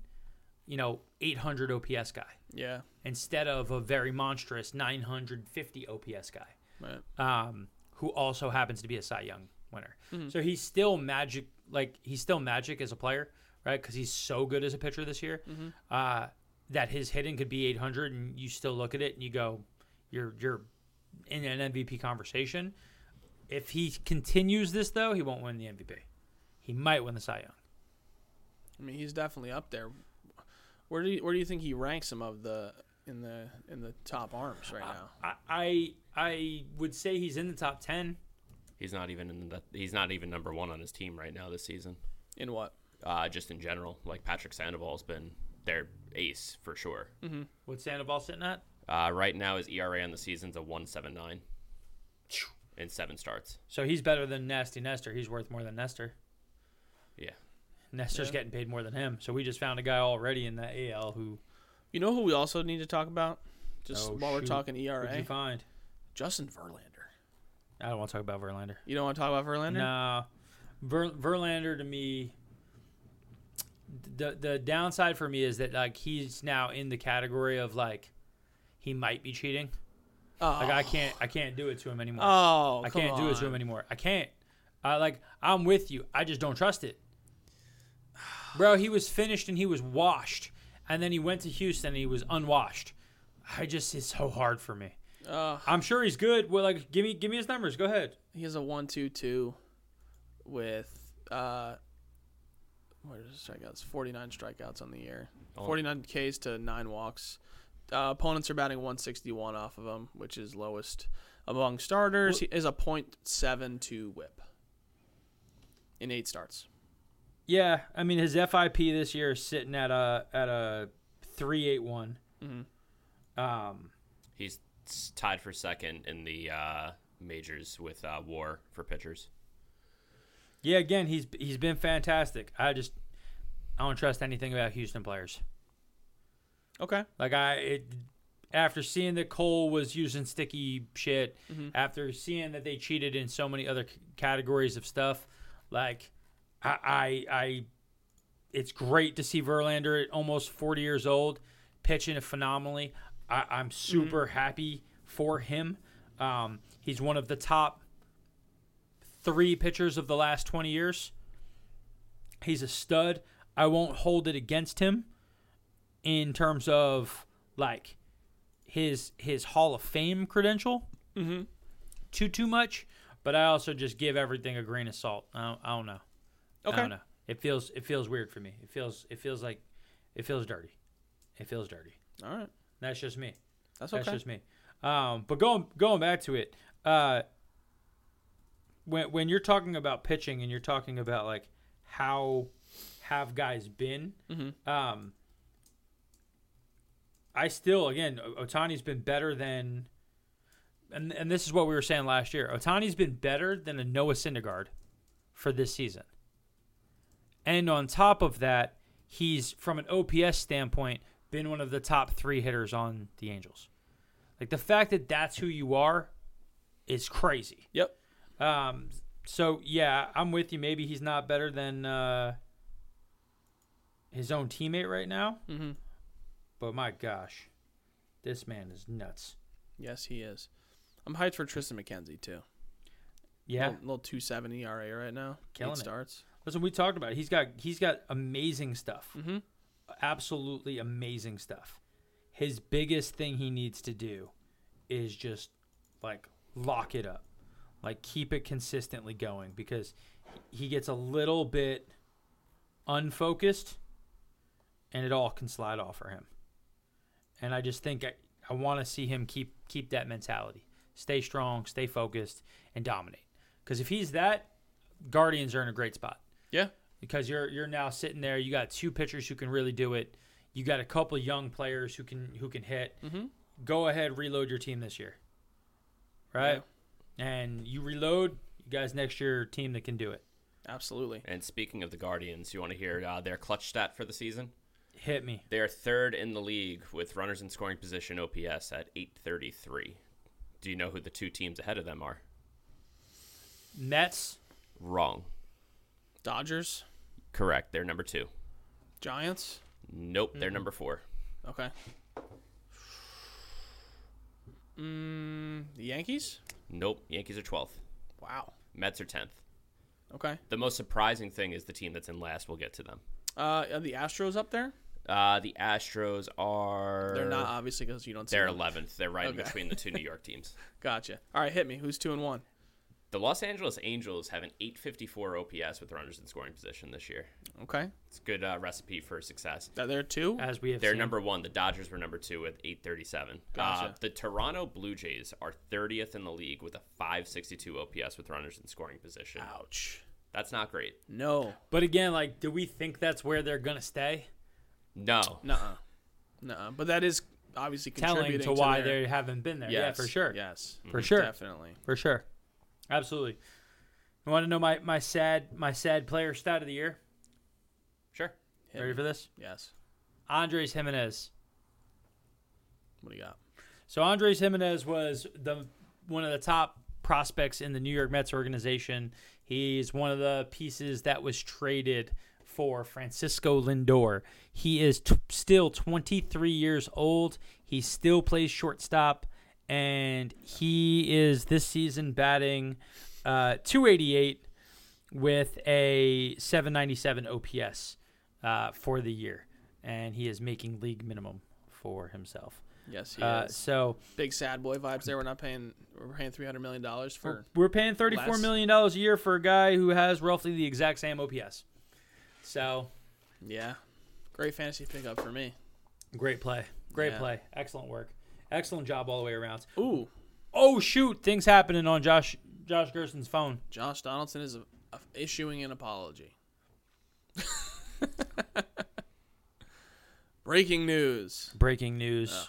you know, 800 OPS guy Yeah. instead of a very monstrous 950 OPS guy Right. um, who also happens to be a Cy Young winner. Mm-hmm. So he's still magic, like he's still magic as a player, right? Because he's so good as a pitcher this year Mm-hmm. uh, that his hitting could be 800, and you still look at it and you go, "You're you're in an MVP conversation." If he continues this though, he won't win the MVP. He might win the Cy Young. I mean, he's definitely up there. Where do you, where do you think he ranks him of the in the in the top arms right now? I I, I would say he's in the top 10. He's not even in the. He's not even number one on his team right now this season. In what? Uh, just in general, like Patrick Sandoval's been their ace for sure. What's Sandoval sitting at? Uh, right now, his ERA on the season's a one seven nine. In seven starts. So he's better than Nasty Nestor. He's worth more than Nestor. Yeah. Nestor's Yeah. getting paid more than him. So we just found a guy already in the AL who. You know who we also need to talk about? Just Oh, while we're shoot. talking Who'd you ERA, find? Justin Verlander. I don't want to talk about Verlander. You don't want to talk about Verlander? No, Ver, Verlander to me. The the downside for me is that like he's now in the category of like, he might be cheating. Oh, Like I can't I can't do it to him anymore. oh, I come can't do it to him anymore. I can't. I like I'm with you. I just don't trust it. Bro, he was finished and he was washed. And then he went to Houston and he was unwashed. I just it's so hard for me. Uh, I'm sure he's good. Well like give me give me his numbers. Go ahead. he has a one-two-two with uh, what is his strikeouts? Forty-nine strikeouts on the year. Oh. Forty-nine Ks to nine walks. Uh, opponents are batting 161 off of him, which is lowest among starters. he is a .72 WHIP in eight starts. Yeah, I mean his FIP this year is sitting at a at a 381. Mhm. Um He's tied for second in the uh, majors with uh, WAR for pitchers. Yeah, again, he's he's been fantastic. I just I don't trust anything about Houston players. Okay. Like I, it, after seeing that Cole was using sticky shit, after seeing that they cheated in so many other c- categories of stuff, like I, I, I, it's great to see Verlander at almost forty years old pitching it phenomenally. I, I'm super happy for him. Um, he's one of the top three pitchers of the last twenty years. He's a stud. I won't hold it against him in terms of like his his Hall of Fame credential. Mhm. Too too much, but I also just give everything a grain of salt. I don't, I don't know. I don't know. It feels it feels weird for me. It feels it feels like it feels dirty. It feels dirty. All right. That's just me. That's okay. That's just me. Um, but going going back to it, uh, when when you're talking about pitching and you're talking about like how have guys been, Mhm. um, I still again Ohtani's been better than, and and this is what we were saying last year. Ohtani's been better than a Noah Syndergaard for this season, and on top of that, he's from an OPS standpoint been one of the top three hitters on the Angels. Like the fact that that's who you are is crazy. Yep. Um, so yeah, I'm with you. Maybe he's not better than uh, his own teammate right now, Mhm. but my gosh, this man is nuts. Yes, he is. I'm hyped for Triston McKenzie too. Yeah, Little, little 270 ERA right now. Killing Eight it. Starts. what we talked about. He's got he's got amazing stuff. Mm-hmm. absolutely amazing stuff. His biggest thing he needs to do is just like lock it up. Like keep it consistently going because he gets a little bit unfocused and it all can slide off for him. And I just think I, I want to see him keep keep that mentality. Stay strong, stay focused and dominate. Cuz if he's that Guardians are in a great spot Yeah. because you're you're now sitting there. You got two pitchers who can really do it. You got a couple young players who can who can hit. Mm-hmm. Go ahead, reload your team this year, right? And you reload, you guys next year team that can do it. Absolutely. And speaking of the Guardians, you want to hear uh, their clutch stat for the season? Hit me. They are third in the league with runners in scoring position OPS at 833. Do you know who the two teams ahead of them are? Mets. Wrong. Dodgers. Correct. They're number two. Giants. Nope. They're number four. Okay. Mm, the Yankees. Nope. Yankees are 12th. Wow. Mets are 10th. Okay. The most surprising thing is the team that's in last. We'll get to them. Uh, are the Astros up there? Uh, the Astros are. They're not obviously because you don't. See They're. 11th. They're right in between the two New York teams. Gotcha. All right, hit me. Who's two and one? The Los Angeles Angels have an 854 OPS with runners in scoring position this year. Okay. It's a good uh, recipe for success. Are there two? As we have They're seen. number one. The Dodgers were number two with 837. Uh, Gotcha. the Toronto Blue Jays are 30th in the league with a 562 OPS with runners in scoring position. Ouch. That's not great. No. But again, like, do we think that's where they're gonna stay? No. Nuh-uh. Nuh-uh. But that is obviously Telling contributing to why their... they haven't been there. Yes. Yeah, for sure. Yes. For sure. Definitely. For sure. Absolutely. You want to know my, my sad my sad player stat of the year? Sure. Hit Ready me. for this? Yes. Andres Gimenez. What do you got? So Andres Gimenez was the one of the top prospects in the New York Mets organization. He's one of the pieces that was traded for Francisco Lindor. He is t- still 23 years old. He still plays shortstop, and he is this season batting uh, 288 with a 797 OPS uh, for the year, and he is making league minimum for himself. Yes, he Uh, is. so Big sad boy vibes there. We're not paying. We're paying three hundred million dollars for. we're paying thirty-four less. million dollars a year for a guy who has roughly the exact same OPS. So Yeah. Great fantasy pickup for me. great play, great Yeah. play, excellent work, excellent job all the way around. Ooh, Oh shoot, things happening on Josh Josh Gerson's phone. Josh Donaldson is a, a- issuing an apology. Breaking news. Breaking news.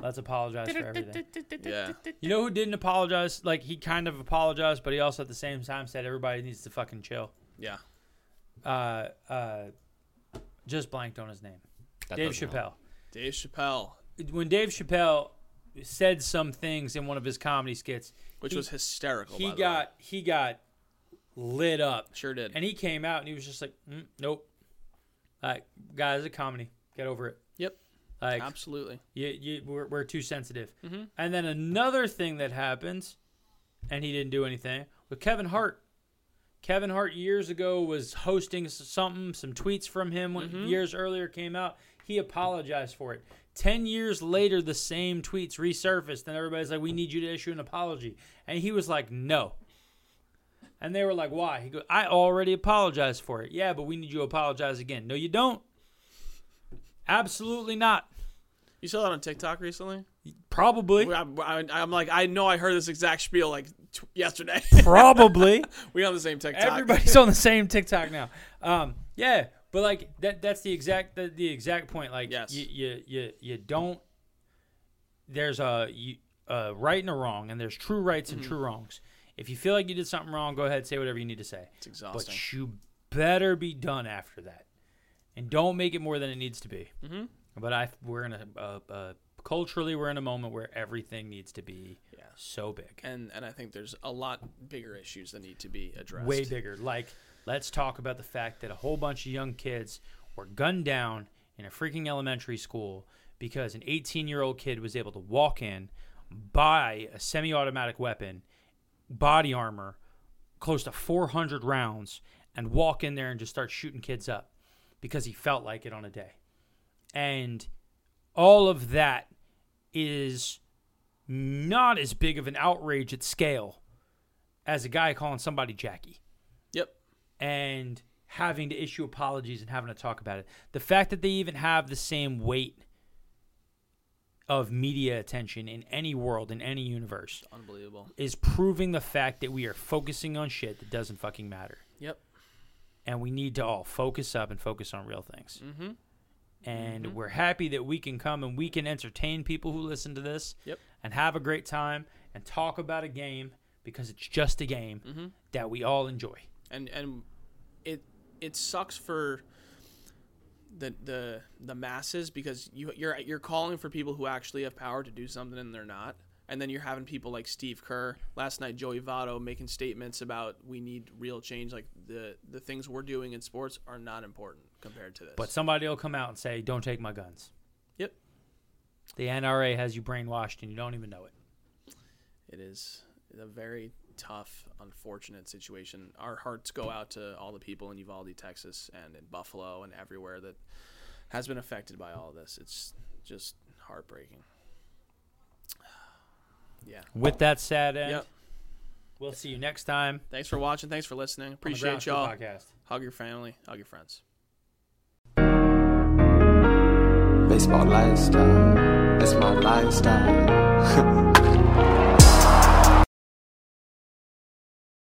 Let's apologize for everything. Yeah. You know who didn't apologize? Like he kind of apologized, but he also at the same time said everybody needs to fucking chill. Yeah. Uh, uh, just blanked on his name. That Dave doesn't Chappelle. help. Dave Chappelle, When Dave Chappelle said some things in one of his comedy skits, which he- was hysterical. he by the got way. he got lit up. sure did. And he came out and he was just like, mm, "Nope, like guys, a comedy. Get over it. yep. Like Absolutely. you, you, we're, we're too sensitive." Mm-hmm. And then another thing that happened, and he didn't do anything with Kevin Hart. Kevin Hart years ago was hosting something, some tweets from him Mm-hmm. years earlier came out. He apologized for it. Ten years later, the same tweets resurfaced, and everybody's like, "We need you to issue an apology," and he was like, "No." And they were like, "Why?" He goes, "I already apologized for it." Yeah, but we need you to apologize again. No, you don't. Absolutely not. You saw that on TikTok recently? Probably. I'm, I'm like, I know I heard this exact spiel like t- yesterday. Probably. we on the same TikTok. Everybody's on the same TikTok now. Um, yeah, but like that that's the exact the, the exact point. Like Yes. you, you you you don't there's a you, a right and a wrong and there's true rights and true wrongs. If you feel like you did something wrong, go ahead say whatever you need to say. It's exhausting. But you better be done after that. And don't make it more than it needs to be. Mhm. But I we're in a, a, a culturally we're in a moment where everything needs to be Yeah. so big. and and I think there's a lot bigger issues that need to be addressed. way bigger. Like, let's talk about the fact that a whole bunch of young kids were gunned down in a freaking elementary school because an 18 year old kid was able to walk in, buy a semi automatic weapon, body armor, close to 400 rounds, and walk in there and just start shooting kids up because he felt like it on a day. And all of that is not as big of an outrage at scale as a guy calling somebody Jackie. And having to issue apologies and having to talk about it. The fact that they even have the same weight of media attention in any world, in any universe, Unbelievable. is proving the fact that we are focusing on shit that doesn't fucking matter. Yep. And we need to all focus up and focus on real things. Mm-hmm. And we're happy that we can come and we can entertain people who listen to this Yep. and have a great time and talk about a game because it's just a game Mm-hmm. that we all enjoy. And and it it sucks for the the the masses because you you're you're calling for people who actually have power to do something and they're not. And then you're having people like Steve Kerr last night, Joey Votto making statements about we need real change. Like the the things we're doing in sports are not important compared to this. But somebody will come out and say, "Don't take my guns." Yep. The NRA has you brainwashed and you don't even know it. it is a very tough, unfortunate situation. Our hearts go out to all the people in Uvalde, Texas, and in Buffalo, and everywhere that has been affected by all of this. It's just heartbreaking. Yeah. With that sad end, Yep. we'll see you next time. Thanks for watching. Thanks for listening. on the Appreciate y'all. podcast. Hug your family. Hug your friends. Baseball lifestyle. It's my lifestyle.